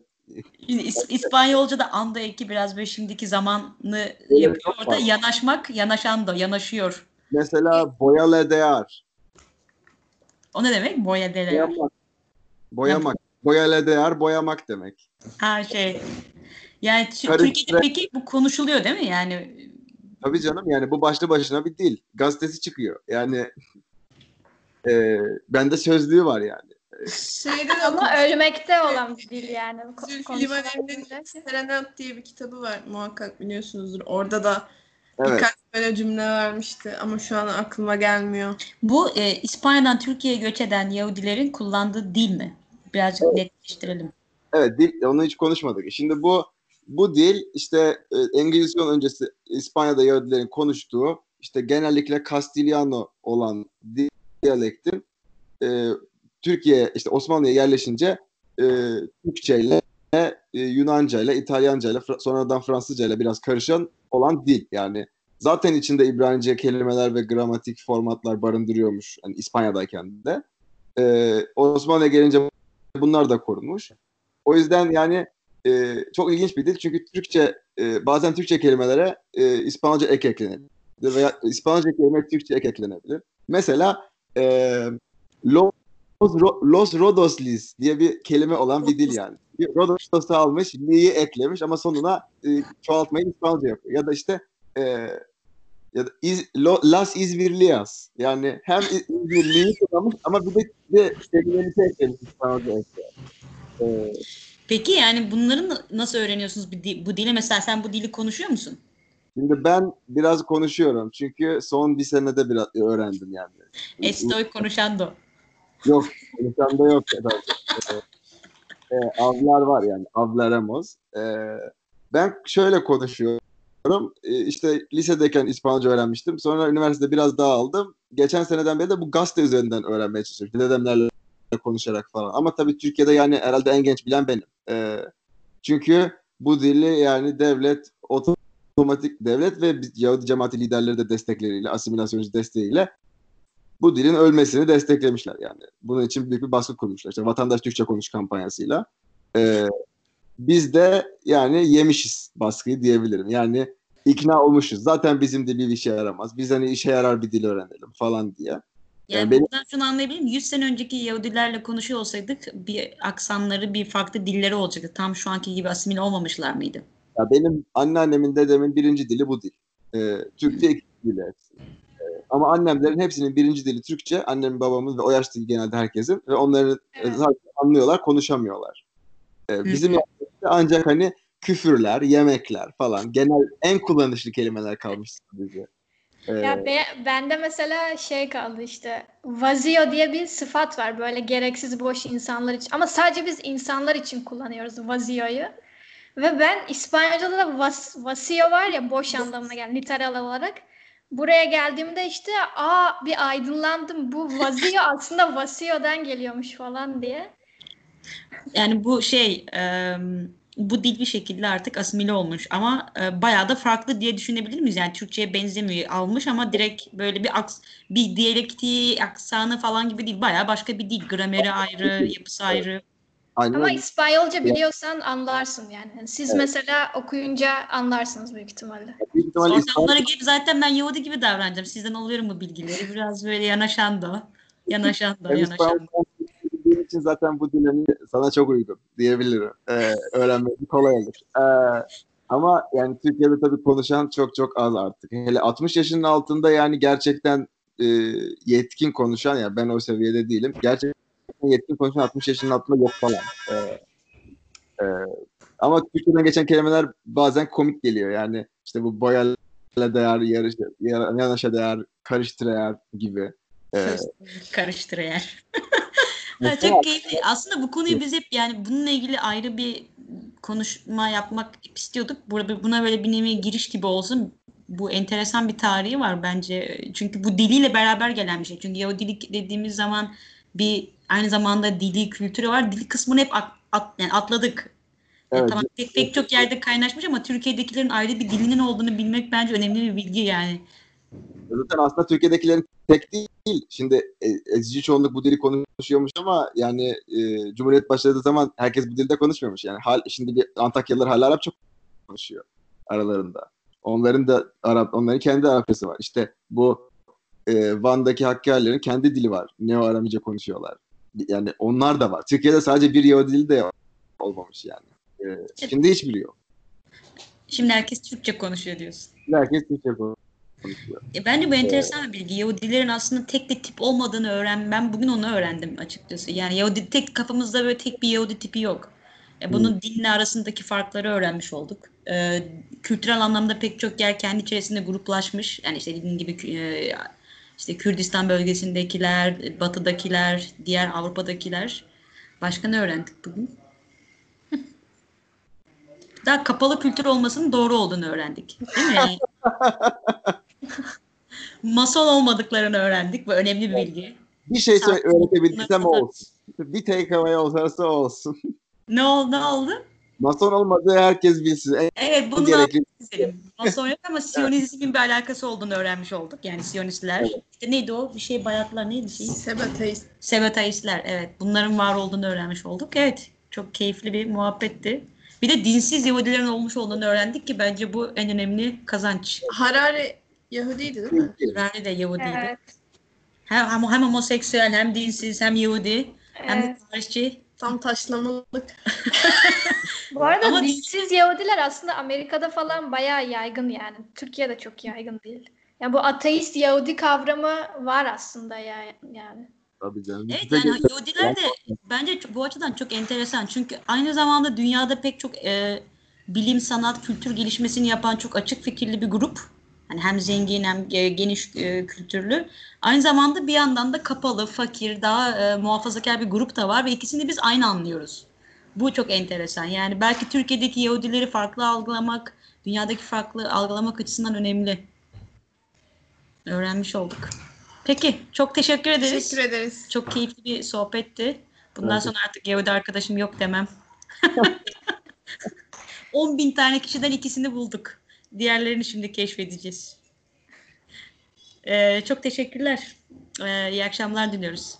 İs- İspanyolca'da anda eki biraz böyle şimdiki zamanı yapıyor. çok Orada var. yanaşmak, yanaşando, yanaşıyor. Mesela boyaledear. O ne demek? Boya dele. Boyamak. Boyamak. Boyaledear boyamak demek. Ha şey. Yani Türkiye'de peki bu konuşuluyor değil mi? Yani Tabii canım yani bu başlı başına bir dil. Gazetesi çıkıyor. Yani e, bende sözlüğü var yani. Şeyde de Ama ölmekte olan bir dil yani. Zülfü Livaneli'nin. Serenat diye bir kitabı var. Muhakkak biliyorsunuzdur. Orada da Evet. birkaç böyle cümle vermişti ama şu an aklıma gelmiyor. bu e, İspanya'dan Türkiye'ye göç eden Yahudilerin kullandığı dil mi? Birazcık netleştirelim. Evet dil onu hiç konuşmadık. Şimdi bu bu dil işte e, Engizisyon öncesi İspanya'da Yahudilerin konuştuğu işte genellikle Kastiliano olan diyalektin e, Türkiye işte Osmanlı'ya yerleşince e, Türkçe ile e, Yunanca ile İtalyanca ile sonradan Fransızca ile biraz karışan olan dil yani zaten içinde İbranice kelimeler ve gramatik formatlar barındırıyormuş yani İspanya'dayken de. E, Osmanlı'ya gelince bunlar da korunmuş. O yüzden yani e, çok ilginç bir dil çünkü Türkçe e, bazen Türkçe kelimelere e, İspanyolca ek eklenebilir veya İspanyolca kelime Türkçe ek eklenebilir. Mesela e, Los, Ro- Los Rodoslis diye bir kelime olan bir dil yani. Rodos'u almış, li'yi eklemiş ama sonuna e, çoğaltmayı İspanyolca yapıyor. Ya da işte e, ya da İz, Lo- Las İzmirlias yani hem İzmirli'yi kullanmış ama bir de, bir de kelimesi eklemiş İspanyolca eklemiş. E, Peki yani bunları na- nasıl öğreniyorsunuz bu dili? Mesela sen bu dili konuşuyor musun? Şimdi ben biraz konuşuyorum çünkü son bir senede biraz öğrendim yani. Estoy konuşando. Yok, konuşan da yok. tabii. Ee, avlar var yani, avlaremos. Ee, ben şöyle konuşuyorum. Ee, işte lisedeyken İspanyolca öğrenmiştim. Sonra üniversitede biraz daha aldım. Geçen seneden beri de bu gazete üzerinden öğrenmeye çalışıyorum. Dedemlerle konuşarak falan. Ama tabii Türkiye'de yani herhalde en genç bilen benim. Ee, çünkü bu dili yani devlet otomatik devlet ve Yahudi cemaati liderleri de destekleriyle, asimilasyoncu desteğiyle bu dilin ölmesini desteklemişler yani. Bunun için büyük bir baskı kurmuşlar. İşte vatandaş Türkçe konuş kampanyasıyla. Ee, biz de yani yemişiz baskıyı diyebilirim. Yani ikna olmuşuz. Zaten bizim dil bir işe yaramaz. Biz hani işe yarar bir dil öğrenelim falan diye. Yani, Yani benim- buradan şunu anlayabilir miyim? 100 sene önceki Yahudilerle konuşuyor olsaydık bir aksanları, bir farklı dilleri olacaktı. Tam şu anki gibi asimile olmamışlar mıydı? Ya benim anneannemin, dedemin birinci dili bu dil. Ee, Türkçe iki dili hepsi. Ama annemlerin hepsinin birinci dili Türkçe. Annemin, babamın ve o yaş dili genelde herkesin. Ve onları Evet. zaten anlıyorlar, konuşamıyorlar. Ee, bizim yaptığımızda ancak hani küfürler, yemekler falan. Genel en kullanışlı kelimeler kalmış sadece. Ee, Ya be, bende mesela şey kaldı işte vazio diye bir sıfat var böyle gereksiz boş insanlar için ama sadece biz insanlar için kullanıyoruz vazioyu. Ve ben İspanyolca'da da vas, vacío var ya boş anlamına gelen literal olarak. Buraya geldiğimde işte aa bir aydınlandım bu vazio aslında vacio'dan geliyormuş falan diye. Yani bu şey e, bu dil bir şekilde artık asimile olmuş ama e, bayağı da farklı diye düşünebilir miyiz? Yani Türkçe'ye benzemiyor almış ama direkt böyle bir aks, bir diyalekti, aksanı falan gibi değil. Bayağı başka bir dil. Grameri ayrı, yapısı ayrı. Aynen Ama. İspanyolca biliyorsan anlarsın yani. Yani Siz Evet. mesela okuyunca anlarsınız büyük ihtimalle. Büyük ihtimalle Sonra İspanyol- onlara gelip zaten ben Yahudi gibi davranacağım. Sizden alıyorum bu bilgileri. Biraz böyle yanaşan da. Yanaşan da, yanaşan da. İçin zaten bu dilini sana çok uygun diyebilirim. Ee, öğrenmesi kolay olur. Ee, ama yani Türkiye'de tabii konuşan çok çok az artık. Hele 60 yaşının altında yani gerçekten e, yetkin konuşan ya ben o seviyede değilim. Gerçekten yetkin konuşan 60 yaşının altında yok falan. Ee, e, ama Türkçeden geçen kelimeler bazen komik geliyor. Yani işte bu boyayla değer, yarış, yanaşa değer, karıştırayer gibi. Ee, Karıştır eğer. Ha, Mesela- çok keyifli. Aslında bu konuyu biz hep yani bununla ilgili ayrı bir konuşma yapmak istiyorduk. Burada buna böyle bir nevi giriş gibi olsun. Bu enteresan bir tarihi var bence. Çünkü bu diliyle beraber gelen bir şey. Çünkü Yahudilik dediğimiz zaman bir aynı zamanda dili, kültürü var. Dil kısmını hep at, at- yani atladık. Yani Evet. tamam pek, pek çok yerde kaynaşmış ama Türkiye'dekilerin ayrı bir dilinin olduğunu bilmek bence önemli bir bilgi yani. Zaten aslında Türkiye'dekilerin tek değil. Şimdi e, ezici çoğunluk bu dili konuşuyormuş ama yani e, Cumhuriyet başladığı zaman herkes bu dilde konuşmuyormuş. Yani hal, şimdi bir Antakyalılar hala Arapça konuşuyor aralarında. Onların da Arap, onların kendi Arapçası var. İşte bu e, Van'daki Hakkarilerin kendi dili var. Neo Aramice konuşuyorlar. Yani onlar da var. Türkiye'de sadece bir Yahudi dili de olmamış yani. E, şimdi hiçbiri yok. Şimdi herkes Türkçe konuşuyor diyorsun. Herkes Türkçe konuşuyor. E, bence bu enteresan bir bilgi. Yahudilerin aslında tek de tip olmadığını öğren. Ben bugün onu öğrendim açıkçası. Yani Yahudi tek kafamızda böyle tek bir Yahudi tipi yok. E, bunun dinle arasındaki farkları öğrenmiş olduk. E, kültürel anlamda pek çok yer kendi içerisinde gruplaşmış. Yani işte dediğim gibi e, işte Kürdistan bölgesindekiler, batıdakiler, diğer Avrupa'dakiler. Başka ne öğrendik bugün? Daha kapalı kültür olmasının doğru olduğunu öğrendik. Değil mi? Yani mason olmadıklarını öğrendik. Bu önemli bir bilgi. Bir şey öğretebildiysem olsun. Bir takeaway olsa o olsun. Ne oldu? Ne oldu? Mason olmadığı herkes bilsin. En Evet bunu da gerekli istedim. Mason yok ama Siyonizmin bir alakası olduğunu öğrenmiş olduk. Yani Siyonistler. İşte neydi o? Bir şey bayatlar neydi şey? Sebateist. Sebateistler. Evet. Bunların var olduğunu öğrenmiş olduk. Evet. Çok keyifli bir muhabbetti. Bir de dinsiz Yahudilerin olmuş olduğunu öğrendik ki bence bu en önemli kazanç. Harari Yahudiydi değil mi? Rani de Yahudiydi. Evet. Hem, hem, hem homoseksüel hem dinsiz hem Yahudi hem de evet. tarihçi. Tam taşlamalık. Bu arada Ama- dinsiz Yahudiler aslında Amerika'da falan bayağı yaygın yani. Türkiye'de çok yaygın değil. Yani bu ateist Yahudi kavramı var aslında ya yani. Tabii canım. Evet yani Yahudiler de bence bu açıdan çok enteresan. Çünkü aynı zamanda dünyada pek çok e, bilim, sanat, kültür gelişmesini yapan çok açık fikirli bir grup. Hani hem zengin hem geniş e, kültürlü. Aynı zamanda bir yandan da kapalı, fakir, daha e, muhafazakar bir grup da var ve ikisini biz aynı anlıyoruz. Bu çok enteresan. Yani belki Türkiye'deki Yahudileri farklı algılamak, dünyadaki farklı algılamak açısından önemli. Öğrenmiş olduk. Peki, çok teşekkür ederiz. Teşekkür ederiz. Çok keyifli bir sohbetti. Bundan Evet. sonra artık Yahudi arkadaşım yok demem. 10 bin tane kişiden ikisini bulduk. Diğerlerini şimdi keşfedeceğiz. Ee, çok teşekkürler. Ee, iyi akşamlar diliyoruz.